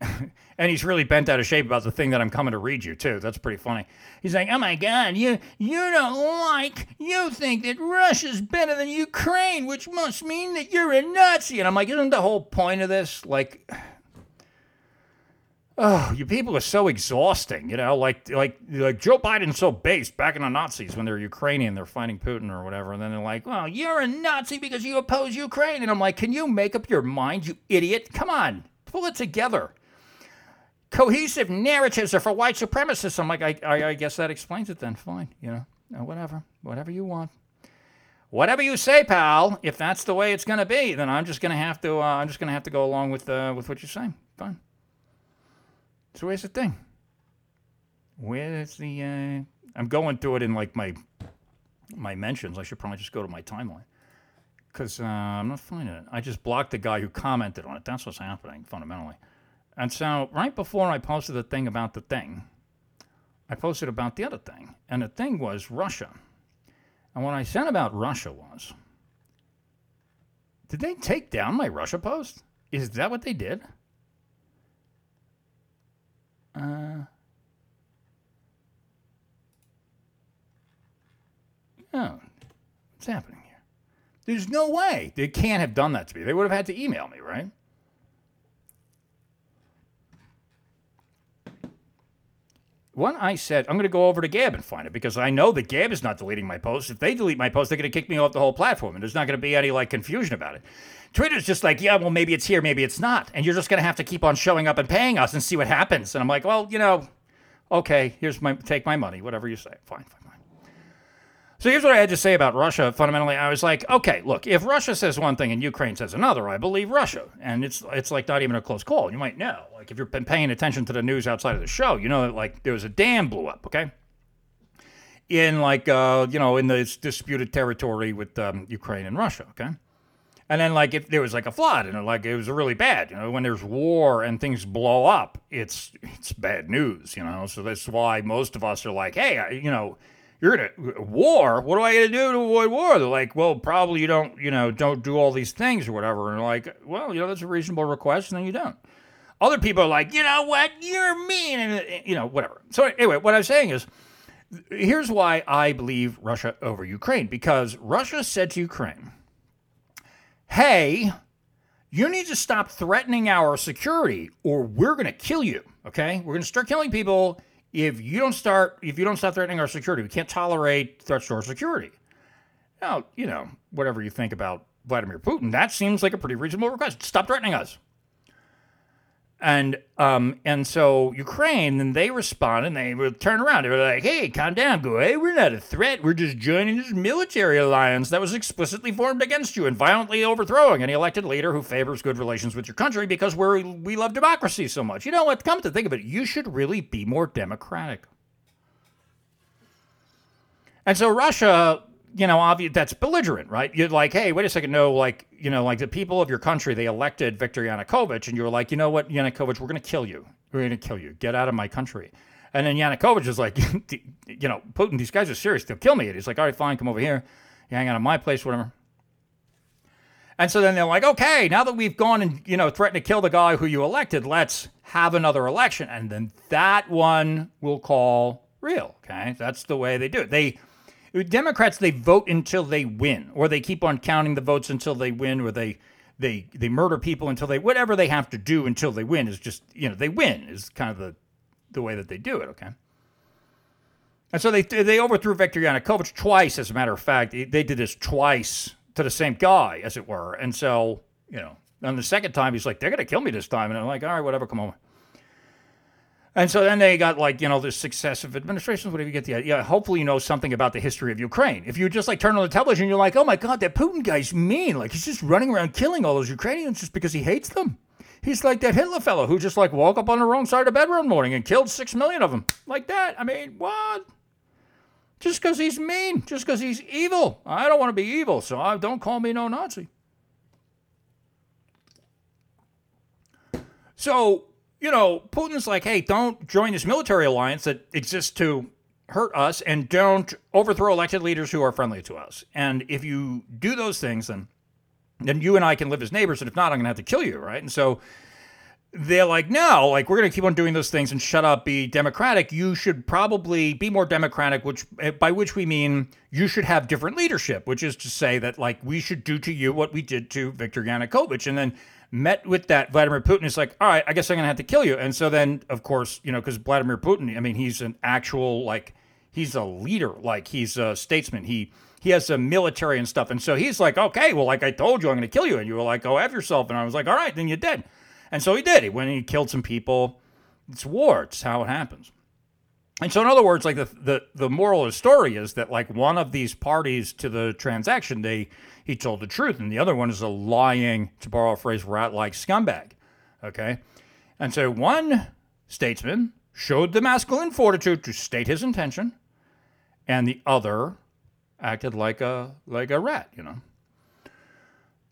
Speaker 1: and he's really bent out of shape about the thing that I'm coming to read you too. That's pretty funny. He's like, "Oh my God, you you don't like you think that Russia's better than Ukraine, which must mean that you're a Nazi." And I'm like, "Isn't the whole point of this like?" Oh, you people are so exhausting, you know. Like, like, like Joe Biden's so based back in the Nazis when they're Ukrainian, they're fighting Putin or whatever, and then they're like, "Well, you're a Nazi because you oppose Ukraine," and I'm like, "Can you make up your mind, you idiot? Come on, pull it together." cohesive narratives are for white supremacists. I'm like, I, I, I guess that explains it then. Fine, you know, uh, whatever, whatever you want. Whatever you say, pal. If that's the way it's going to be, then I'm just going to have to. Uh, I'm just going to have to go along with uh, with what you're saying. Fine. So where's the thing? Where's the? Uh, I'm going through it in like my my mentions. I should probably just go to my timeline because uh, I'm not finding it. I just blocked the guy who commented on it. That's what's happening fundamentally. And so, right before I posted the thing about the thing, I posted about the other thing. And the thing was Russia. And what I said about Russia was did they take down my Russia post? Is that what they did? Uh, oh, what's happening here? There's no way. They can't have done that to me. They would have had to email me, right? When I said, I'm going to go over to Gab and find it because I know that Gab is not deleting my posts. If they delete my post, they're going to kick me off the whole platform, and there's not going to be any like confusion about it. Twitter's just like, yeah, well, maybe it's here, maybe it's not, and you're just going to have to keep on showing up and paying us and see what happens. And I'm like, well, you know, okay, here's my take my money, whatever you say, fine, fine. Fine. So here's what I had to say about Russia. Fundamentally, I was like, okay, look, if Russia says one thing and Ukraine says another, I believe Russia, and it's it's like not even a close call. You might know, like if you've been paying attention to the news outside of the show, you know that like there was a dam blew up, okay, in like uh, you know in this disputed territory with um, Ukraine and Russia, okay, And then, like, if there was like a flood and like it was really bad, you know, when there's war and things blow up, it's it's bad news, you know. So that's why most of us are like, hey, you know, you're gonna war. What do I got to do to avoid war? They're like, well, probably you don't, you know, don't do all these things or whatever. And like, well, you know, that's a reasonable request, and then you don't. Other people are like, you know what, you're mean, and uh, you know, whatever. So anyway, what I'm saying is, here's why I believe Russia over Ukraine because Russia said to Ukraine hey, you need to stop threatening our security or we're going to kill you. Okay? We're going to start killing people if you don't start if you don't stop threatening our security. We can't tolerate threats to our security. Now, you know, whatever you think about Vladimir Putin, that seems like a pretty reasonable request. Stop threatening us. And um, and so Ukraine, then they respond and they would turn around. They were like, "Hey, calm down, go. Hey, we're not a threat. We're just joining this military alliance that was explicitly formed against you and violently overthrowing any elected leader who favors good relations with your country because we're we love democracy so much. You know what? Come to think of it, you should really be more democratic." And so Russia you know, obvious that's belligerent, right? You're like, hey, wait a second, no, like, you know, like the people of your country, they elected Viktor Yanukovych, and you're like, you know what, Yanukovych, we're going to kill you. We're going to kill you. Get out of my country. And then Yanukovych is like, *laughs* you know, Putin, these guys are serious. They'll kill me. And he's like, all right, fine, come over here. You hang out at my place, whatever. And so then they're like, okay, now that we've gone and, you know, threatened to kill the guy who you elected, let's have another election. And then that one will call real. Okay. That's the way they do it. They, Democrats they vote until they win, or they keep on counting the votes until they win, or they they they murder people until they whatever they have to do until they win is just you know they win is kind of the the way that they do it. Okay. And so they they overthrew Viktor Yanukovych twice, as a matter of fact. They did this twice to the same guy, as it were. And so you know, on the second time, he's like, "They're gonna kill me this time," and I'm like, "All right, whatever, come on." And so then they got like, you know, the successive administrations, whatever you get the idea. Yeah, hopefully you know something about the history of Ukraine. If you just like turn on the television, you're like, oh my God, that Putin guy's mean. Like he's just running around killing all those Ukrainians just because he hates them. He's like that Hitler fellow who just like woke up on the wrong side of bed one morning and killed six million of them. Like that. I mean, what? Just because he's mean, just because he's evil. I don't want to be evil, so I, don't call me no Nazi. So you know, Putin's like, hey, don't join this military alliance that exists to hurt us and don't overthrow elected leaders who are friendly to us. And if you do those things, then then you and I can live as neighbors. And if not, I'm going to have to kill you, right? And so they're like, no, like we're going to keep on doing those things and shut up, be democratic. You should probably be more democratic, which eh, by which we mean you should have different leadership, which is to say that like we should do to you what we did to Viktor Yanukovych, and then met with that Vladimir Putin is like, all right, I guess I'm gonna have to kill you. And so then, of course, you know, because Vladimir Putin, I mean, he's an actual like he's a leader, like he's a statesman. He he has a military and stuff. And so he's like, okay, well, like I told you, I'm gonna kill you. And you were like, go have yourself. And I was like, all right, then you're dead. And so he did. He went and he killed some people. It's war. It's how it happens. And so, in other words, like the, the the moral of the story is that like one of these parties to the transaction, they he told the truth, and the other one is a lying, to borrow a phrase, rat-like scumbag. Okay, and so one statesman showed the masculine fortitude to state his intention, and the other acted like a like a rat. You know,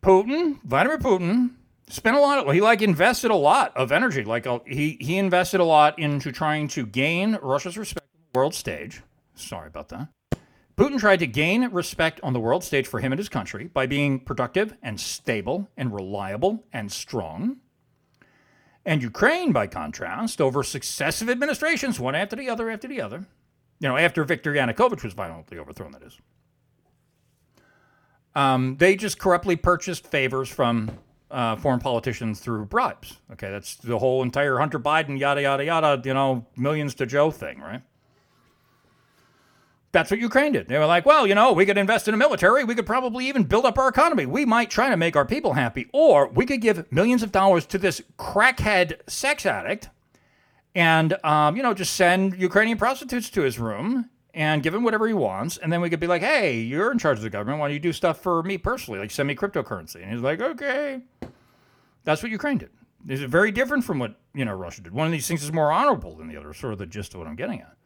Speaker 1: Putin, Vladimir Putin, spent a lot of he like invested a lot of energy like uh, he he invested a lot into trying to gain russia's respect on the world stage sorry about that Putin tried to gain respect on the world stage for him and his country by being productive and stable and reliable and strong. And Ukraine, by contrast, over successive administrations, one after the other after the other, you know, after Viktor Yanukovych was violently overthrown, that is, um, they just corruptly purchased favors from uh, foreign politicians through bribes. Okay, that's the whole entire Hunter Biden, yada, yada, yada, you know, millions to Joe thing, right? That's what Ukraine did. They were like, well, you know, we could invest in a military. We could probably even build up our economy. We might try to make our people happy. Or we could give millions of dollars to this crackhead sex addict and, um, you know, just send Ukrainian prostitutes to his room and give him whatever he wants. And then we could be like, hey, you're in charge of the government. Why don't you do stuff for me personally? Like send me cryptocurrency. And he's like, okay. That's what Ukraine did. It's very different from what, you know, Russia did. One of these things is more honorable than the other, sort of the gist of what I'm getting at.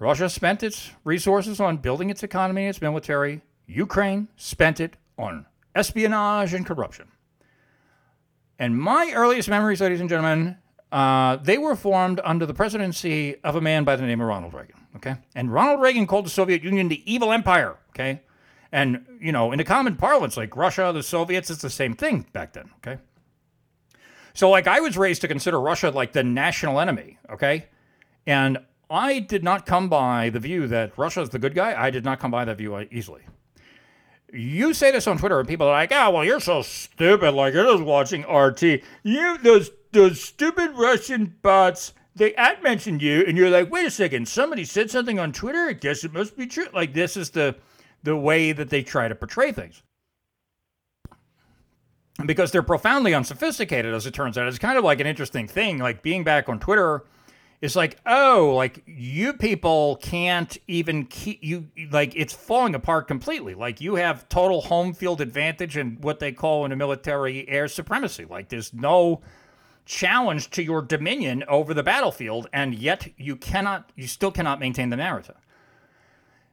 Speaker 1: Russia spent its resources on building its economy its military. Ukraine spent it on espionage and corruption. And my earliest memories, ladies and gentlemen, uh, they were formed under the presidency of a man by the name of Ronald Reagan. Okay, and Ronald Reagan called the Soviet Union the evil empire. Okay, and you know, in the common parlance, like Russia, the Soviets, it's the same thing back then. Okay, so like I was raised to consider Russia like the national enemy. Okay, and I did not come by the view that Russia is the good guy. I did not come by that view easily. You say this on Twitter, and people are like, "Oh, well, you're so stupid. Like you're just watching RT. You those those stupid Russian bots." They at mentioned you, and you're like, "Wait a second. Somebody said something on Twitter. I guess it must be true." Like this is the the way that they try to portray things. Because they're profoundly unsophisticated, as it turns out. It's kind of like an interesting thing. Like being back on Twitter it's like, oh, like you people can't even keep you like it's falling apart completely. Like you have total home field advantage and what they call in the military air supremacy. Like there's no challenge to your dominion over the battlefield, and yet you cannot, you still cannot maintain the narrative.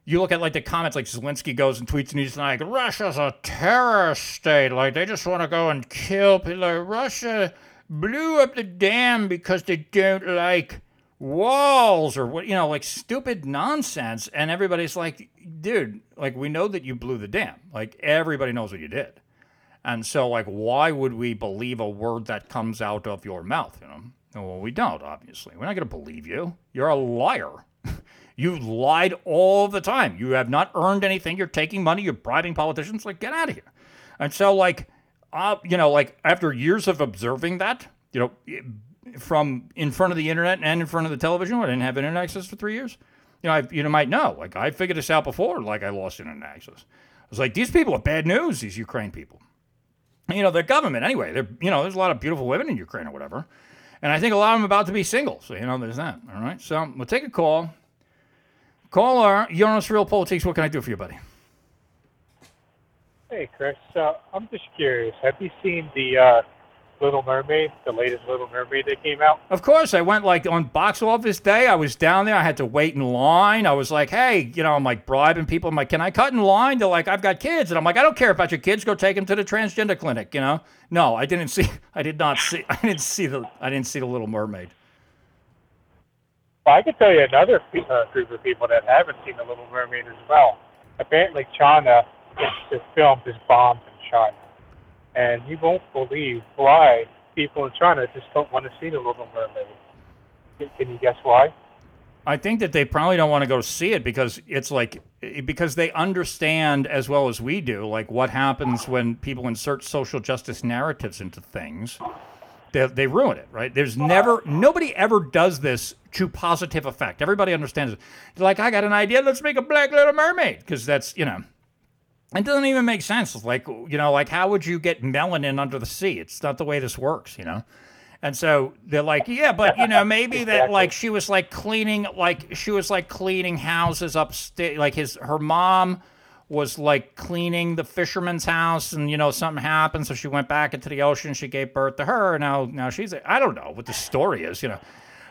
Speaker 1: You look at like the comments, like Zelensky goes and tweets, and he's like, "Russia's a terrorist state. Like they just want to go and kill people. Like, Russia blew up the dam because they don't like." Walls or what you know like stupid nonsense. And everybody's like dude like we know that you blew the dam. Like everybody knows what you did. And so like why would we believe a word that comes out of your mouth you know? Well we don't obviously. We're not going to believe you. You're a liar. *laughs* You lied all the time. You have not earned anything. You're taking money. You're bribing politicians. Like get out of here. And so like uh, you know like after years of observing that you know from in front of the internet and in front of the television. I didn't have internet access for three years. You know, I, you might know. Like I figured this out before. Like I lost internet access. I was like, these people are bad news. These Ukraine people. You know, their government anyway. They're you know, there's a lot of beautiful women in Ukraine or whatever. And I think a lot of them about to be single. So you know, there's that. All right. So we'll take a call. Caller, you're Real Politics. What can I do for you, buddy?
Speaker 2: Hey, Chris. Uh, I'm just curious. Have you seen the uh, Little Mermaid, the latest Little Mermaid that came out?
Speaker 1: Of course, I went like on box office day. I was down there. I had to wait in line. I was like, hey, you know, I'm like bribing people. I'm like, can I cut in line? They're like, I've got kids, and I'm like, I don't care about your kids. Go take them to the transgender clinic. You know? No, I didn't see. *laughs* I did not see. *laughs* I didn't see the. I didn't see the Little Mermaid.
Speaker 2: Well, I could tell you another uh, group of people that haven't seen the Little Mermaid as well. Apparently, China, the film is bombed in China and you won't believe why people in China just don't want to see the Little Mermaid. Can you guess why?
Speaker 1: I think that they probably don't want to go see it because it's like because they understand as well as we do like what happens when people insert social justice narratives into things. They, they ruin it, right? There's never nobody ever does this to positive effect. Everybody understands it. They're like, I got an idea. Let's make a Black Little Mermaid because that's you know it doesn't even make sense. Like, you know, like how would you get melanin under the sea? It's not the way this works, you know? And so they're like, yeah, but you know, maybe that like she was like cleaning, like she was like cleaning houses upstairs. Like his, her mom was like cleaning the fisherman's house, and you know something happened, so she went back into the ocean. She gave birth to her. And now, now she's. I don't know what the story is, you know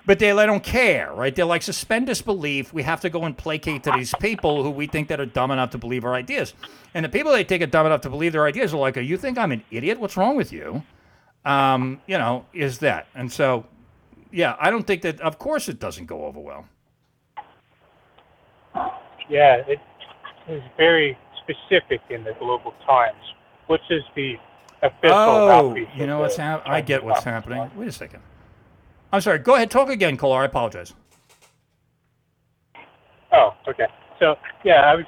Speaker 1: but they, they don't care, right? They're like, suspend disbelief. We have to go and placate to these people who we think that are dumb enough to believe our ideas. And the people they think are dumb enough to believe their ideas are like, you think I'm an idiot? What's wrong with you? Um, you know, is that. And so, yeah, I don't think that, of course, it doesn't go over well.
Speaker 2: Yeah, it is very specific in the Global Times, which is the official.
Speaker 1: Oh, you know what's happening? I get what's happening. Wait a second. I'm sorry. Go ahead. Talk again, Kolar. I apologize.
Speaker 2: Oh, okay. So yeah, I was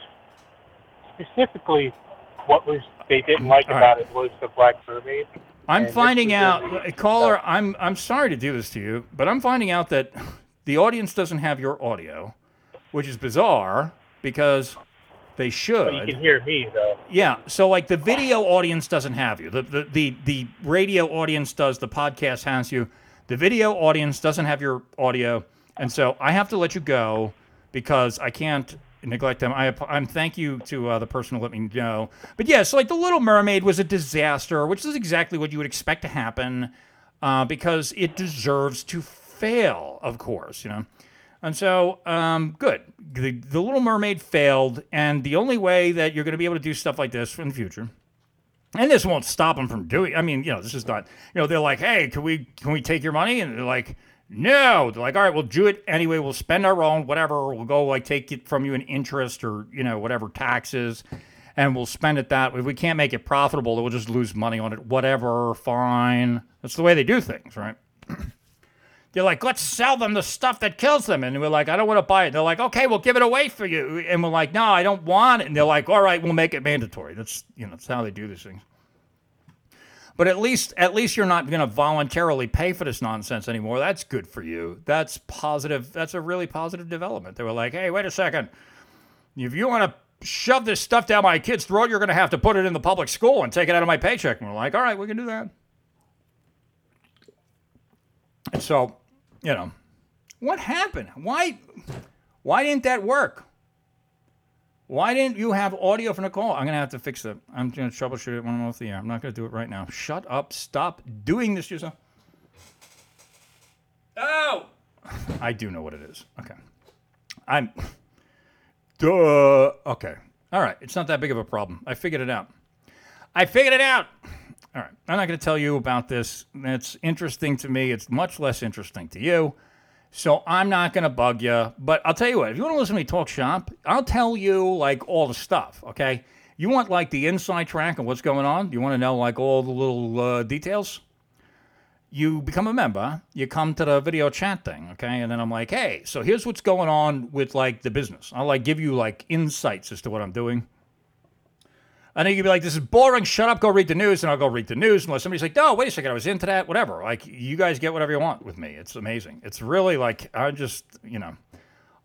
Speaker 2: specifically what was they didn't mm, like All about right. it was the Black Mermaid.
Speaker 1: I'm finding out, caller. I'm I'm sorry to do this to you, but I'm finding out that the audience doesn't have your audio, which is bizarre because they should.
Speaker 2: You can hear me though.
Speaker 1: Yeah. So like the video audience doesn't have you. The the the, the radio audience does. The podcast has you. The video audience doesn't have your audio, and so I have to let you go because I can't neglect them. I, I'm thank you to uh, the person who let me know. But yeah, so like the Little Mermaid was a disaster, which is exactly what you would expect to happen, uh, because it deserves to fail, of course, you know. And so, um, good. The, the Little Mermaid failed, and the only way that you're going to be able to do stuff like this in the future And this won't stop them from doing. I mean, you know, this is not. You know, they're like, "Hey, can we can we take your money?" And they're like, "No." They're like, "All right, we'll do it anyway. We'll spend our own, whatever. We'll go like take it from you in interest or you know whatever taxes, and we'll spend it that. If we can't make it profitable, we'll just lose money on it. Whatever, fine. That's the way they do things, right? They're like, let's sell them the stuff that kills them. And we're like, I don't want to buy it. They're like, okay, we'll give it away for you. And we're like, no, I don't want it. And they're like, all right, we'll make it mandatory. That's you know, that's how they do these things. But at least at least you're not going to voluntarily pay for this nonsense anymore. That's good for you. That's positive. That's a really positive development. They were like, hey, wait a second. If you want to shove this stuff down my kid's throat, you're going to have to put it in the public school and take it out of my paycheck. And we're like, all right, we can do that. And so, you know, what happened? Why why didn't that work? Why didn't you have audio from the call? I'm gonna have to fix it. I'm gonna troubleshoot it when I'm off the air. I'm not gonna do it right now. Shut up. Stop doing this yourself. Oh I do know what it is. Okay. I'm duh. Okay. All right. It's not that big of a problem. I figured it out. I figured it out. All right. I'm not going to tell you about this. It's interesting to me. It's much less interesting to you. So I'm not going to bug you. But I'll tell you what, if you want to listen to me talk shop, I'll tell you like all the stuff, okay? You want like the inside track of what's going on? You want to know like all the little uh, details? You become a member, you come to the video chat thing, okay? And then I'm like, hey, so here's what's going on with like the business. I'll like give you like insights as to what I'm doing. And then you'd be like, this is boring. Shut up. Go read the news. And I'll go read the news unless somebody's like, no, wait a second. I was into that. Whatever. Like, you guys get whatever you want with me. It's amazing. It's really like, I just, you know,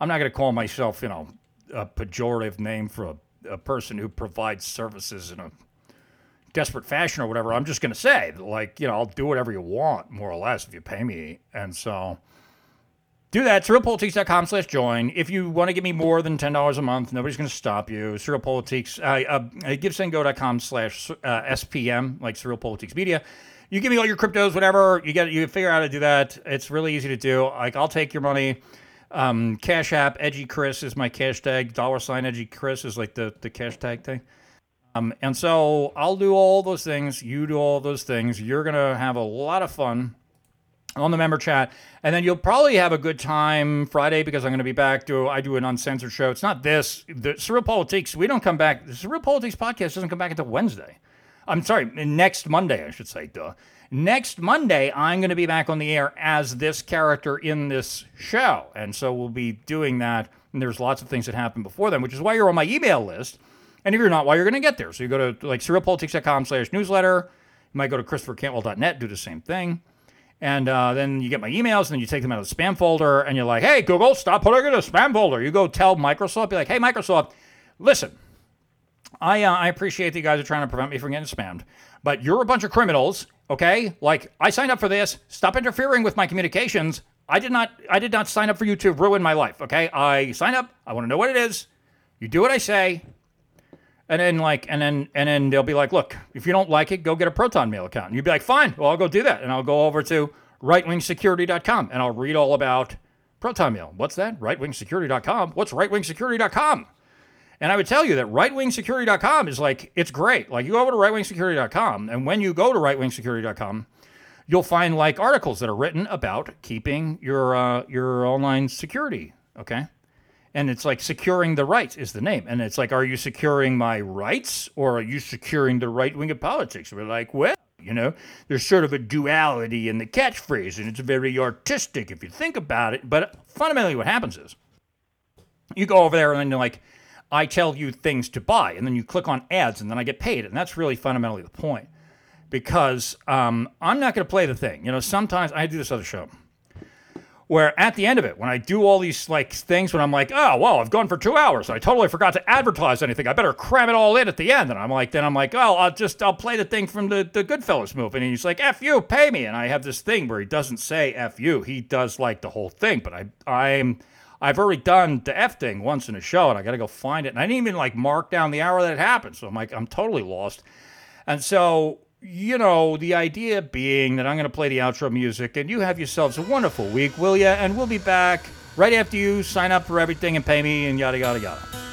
Speaker 1: I'm not going to call myself, you know, a pejorative name for a, a person who provides services in a desperate fashion or whatever. I'm just going to say, like, you know, I'll do whatever you want, more or less, if you pay me. And so do that. SurrealPolitiks.com slash join. If you want to give me more than $10 a month, nobody's going to stop you. SurrealPolitiks, uh, uh, GiveSendGo.com slash uh, SPM, like SurrealPolitiks Media. You give me all your cryptos, whatever. You get, you figure out how to do that. It's really easy to do. Like, I'll take your money. Um, Cash App, Edgy Chris is my cash tag. Dollar sign Edgy Chris is like the, the cash tag thing. Um, and so I'll do all those things. You do all those things. You're going to have a lot of fun on the member chat. And then you'll probably have a good time Friday because I'm going to be back. Do I do an uncensored show? It's not this. The SurrealPolitiks. We don't come back. The SurrealPolitiks podcast doesn't come back until Wednesday. I'm sorry, next Monday, I should say. Duh. Next Monday, I'm going to be back on the air as this character in this show, and so we'll be doing that. And there's lots of things that happen before then, which is why you're on my email list. And if you're not, why you're going to get there. So you go to like surrealpolitiks.com slash newsletter. You might go to christophercantwell.net, do the same thing. And uh, then you get my emails, and then you take them out of the spam folder, and you're like, hey, Google, stop putting it in a spam folder. You go tell Microsoft, be like, hey, Microsoft, listen, I, uh, I appreciate that you guys are trying to prevent me from getting spammed, but you're a bunch of criminals, okay? Like, I signed up for this. Stop interfering with my communications. I did not I did not sign up for you to ruin my life, okay? I signed up. I want to know what it is. You do what I say. And then like and then and then they'll be like, look, if you don't like it, go get a Proton Mail account. And you'd be like, fine, well I'll go do that. And I'll go over to rightwingsecurity.com and I'll read all about Proton Mail. What's that? Rightwingsecurity.com. What's rightwingsecurity.com? And I would tell you that rightwingsecurity.com is like, it's great. Like you go over to rightwingsecurity.com, and when you go to rightwingsecurity.com, you'll find like articles that are written about keeping your uh, your online security. Okay, and it's like securing the rights is the name, and it's like, are you securing my rights or are you securing the right wing of politics? We're like, well, you know, there's sort of a duality in the catchphrase, and it's very artistic if you think about it. But fundamentally, what happens is you go over there and then you're like, I tell you things to buy, and then you click on ads, and then I get paid, and that's really fundamentally the point. Because um, I'm not going to play the thing. You know, sometimes I do this other show where at the end of it, when I do all these like things, when I'm like, oh well, I've gone for two hours, I totally forgot to advertise anything. I better cram it all in at the end. And I'm like, then I'm like, oh, I'll just I'll play the thing from the the Goodfellas movie. And he's like, f you, pay me. And I have this thing where he doesn't say f you, he does like the whole thing. But I I'm I've already done the F thing once in a show, and I got to go find it. And I didn't even like mark down the hour that it happened. So I'm like, I'm totally lost. And so, you know, the idea being that I'm going to play the outro music, and you have yourselves a wonderful week, will you? And we'll be back right after you sign up for everything and pay me and yada, yada, yada.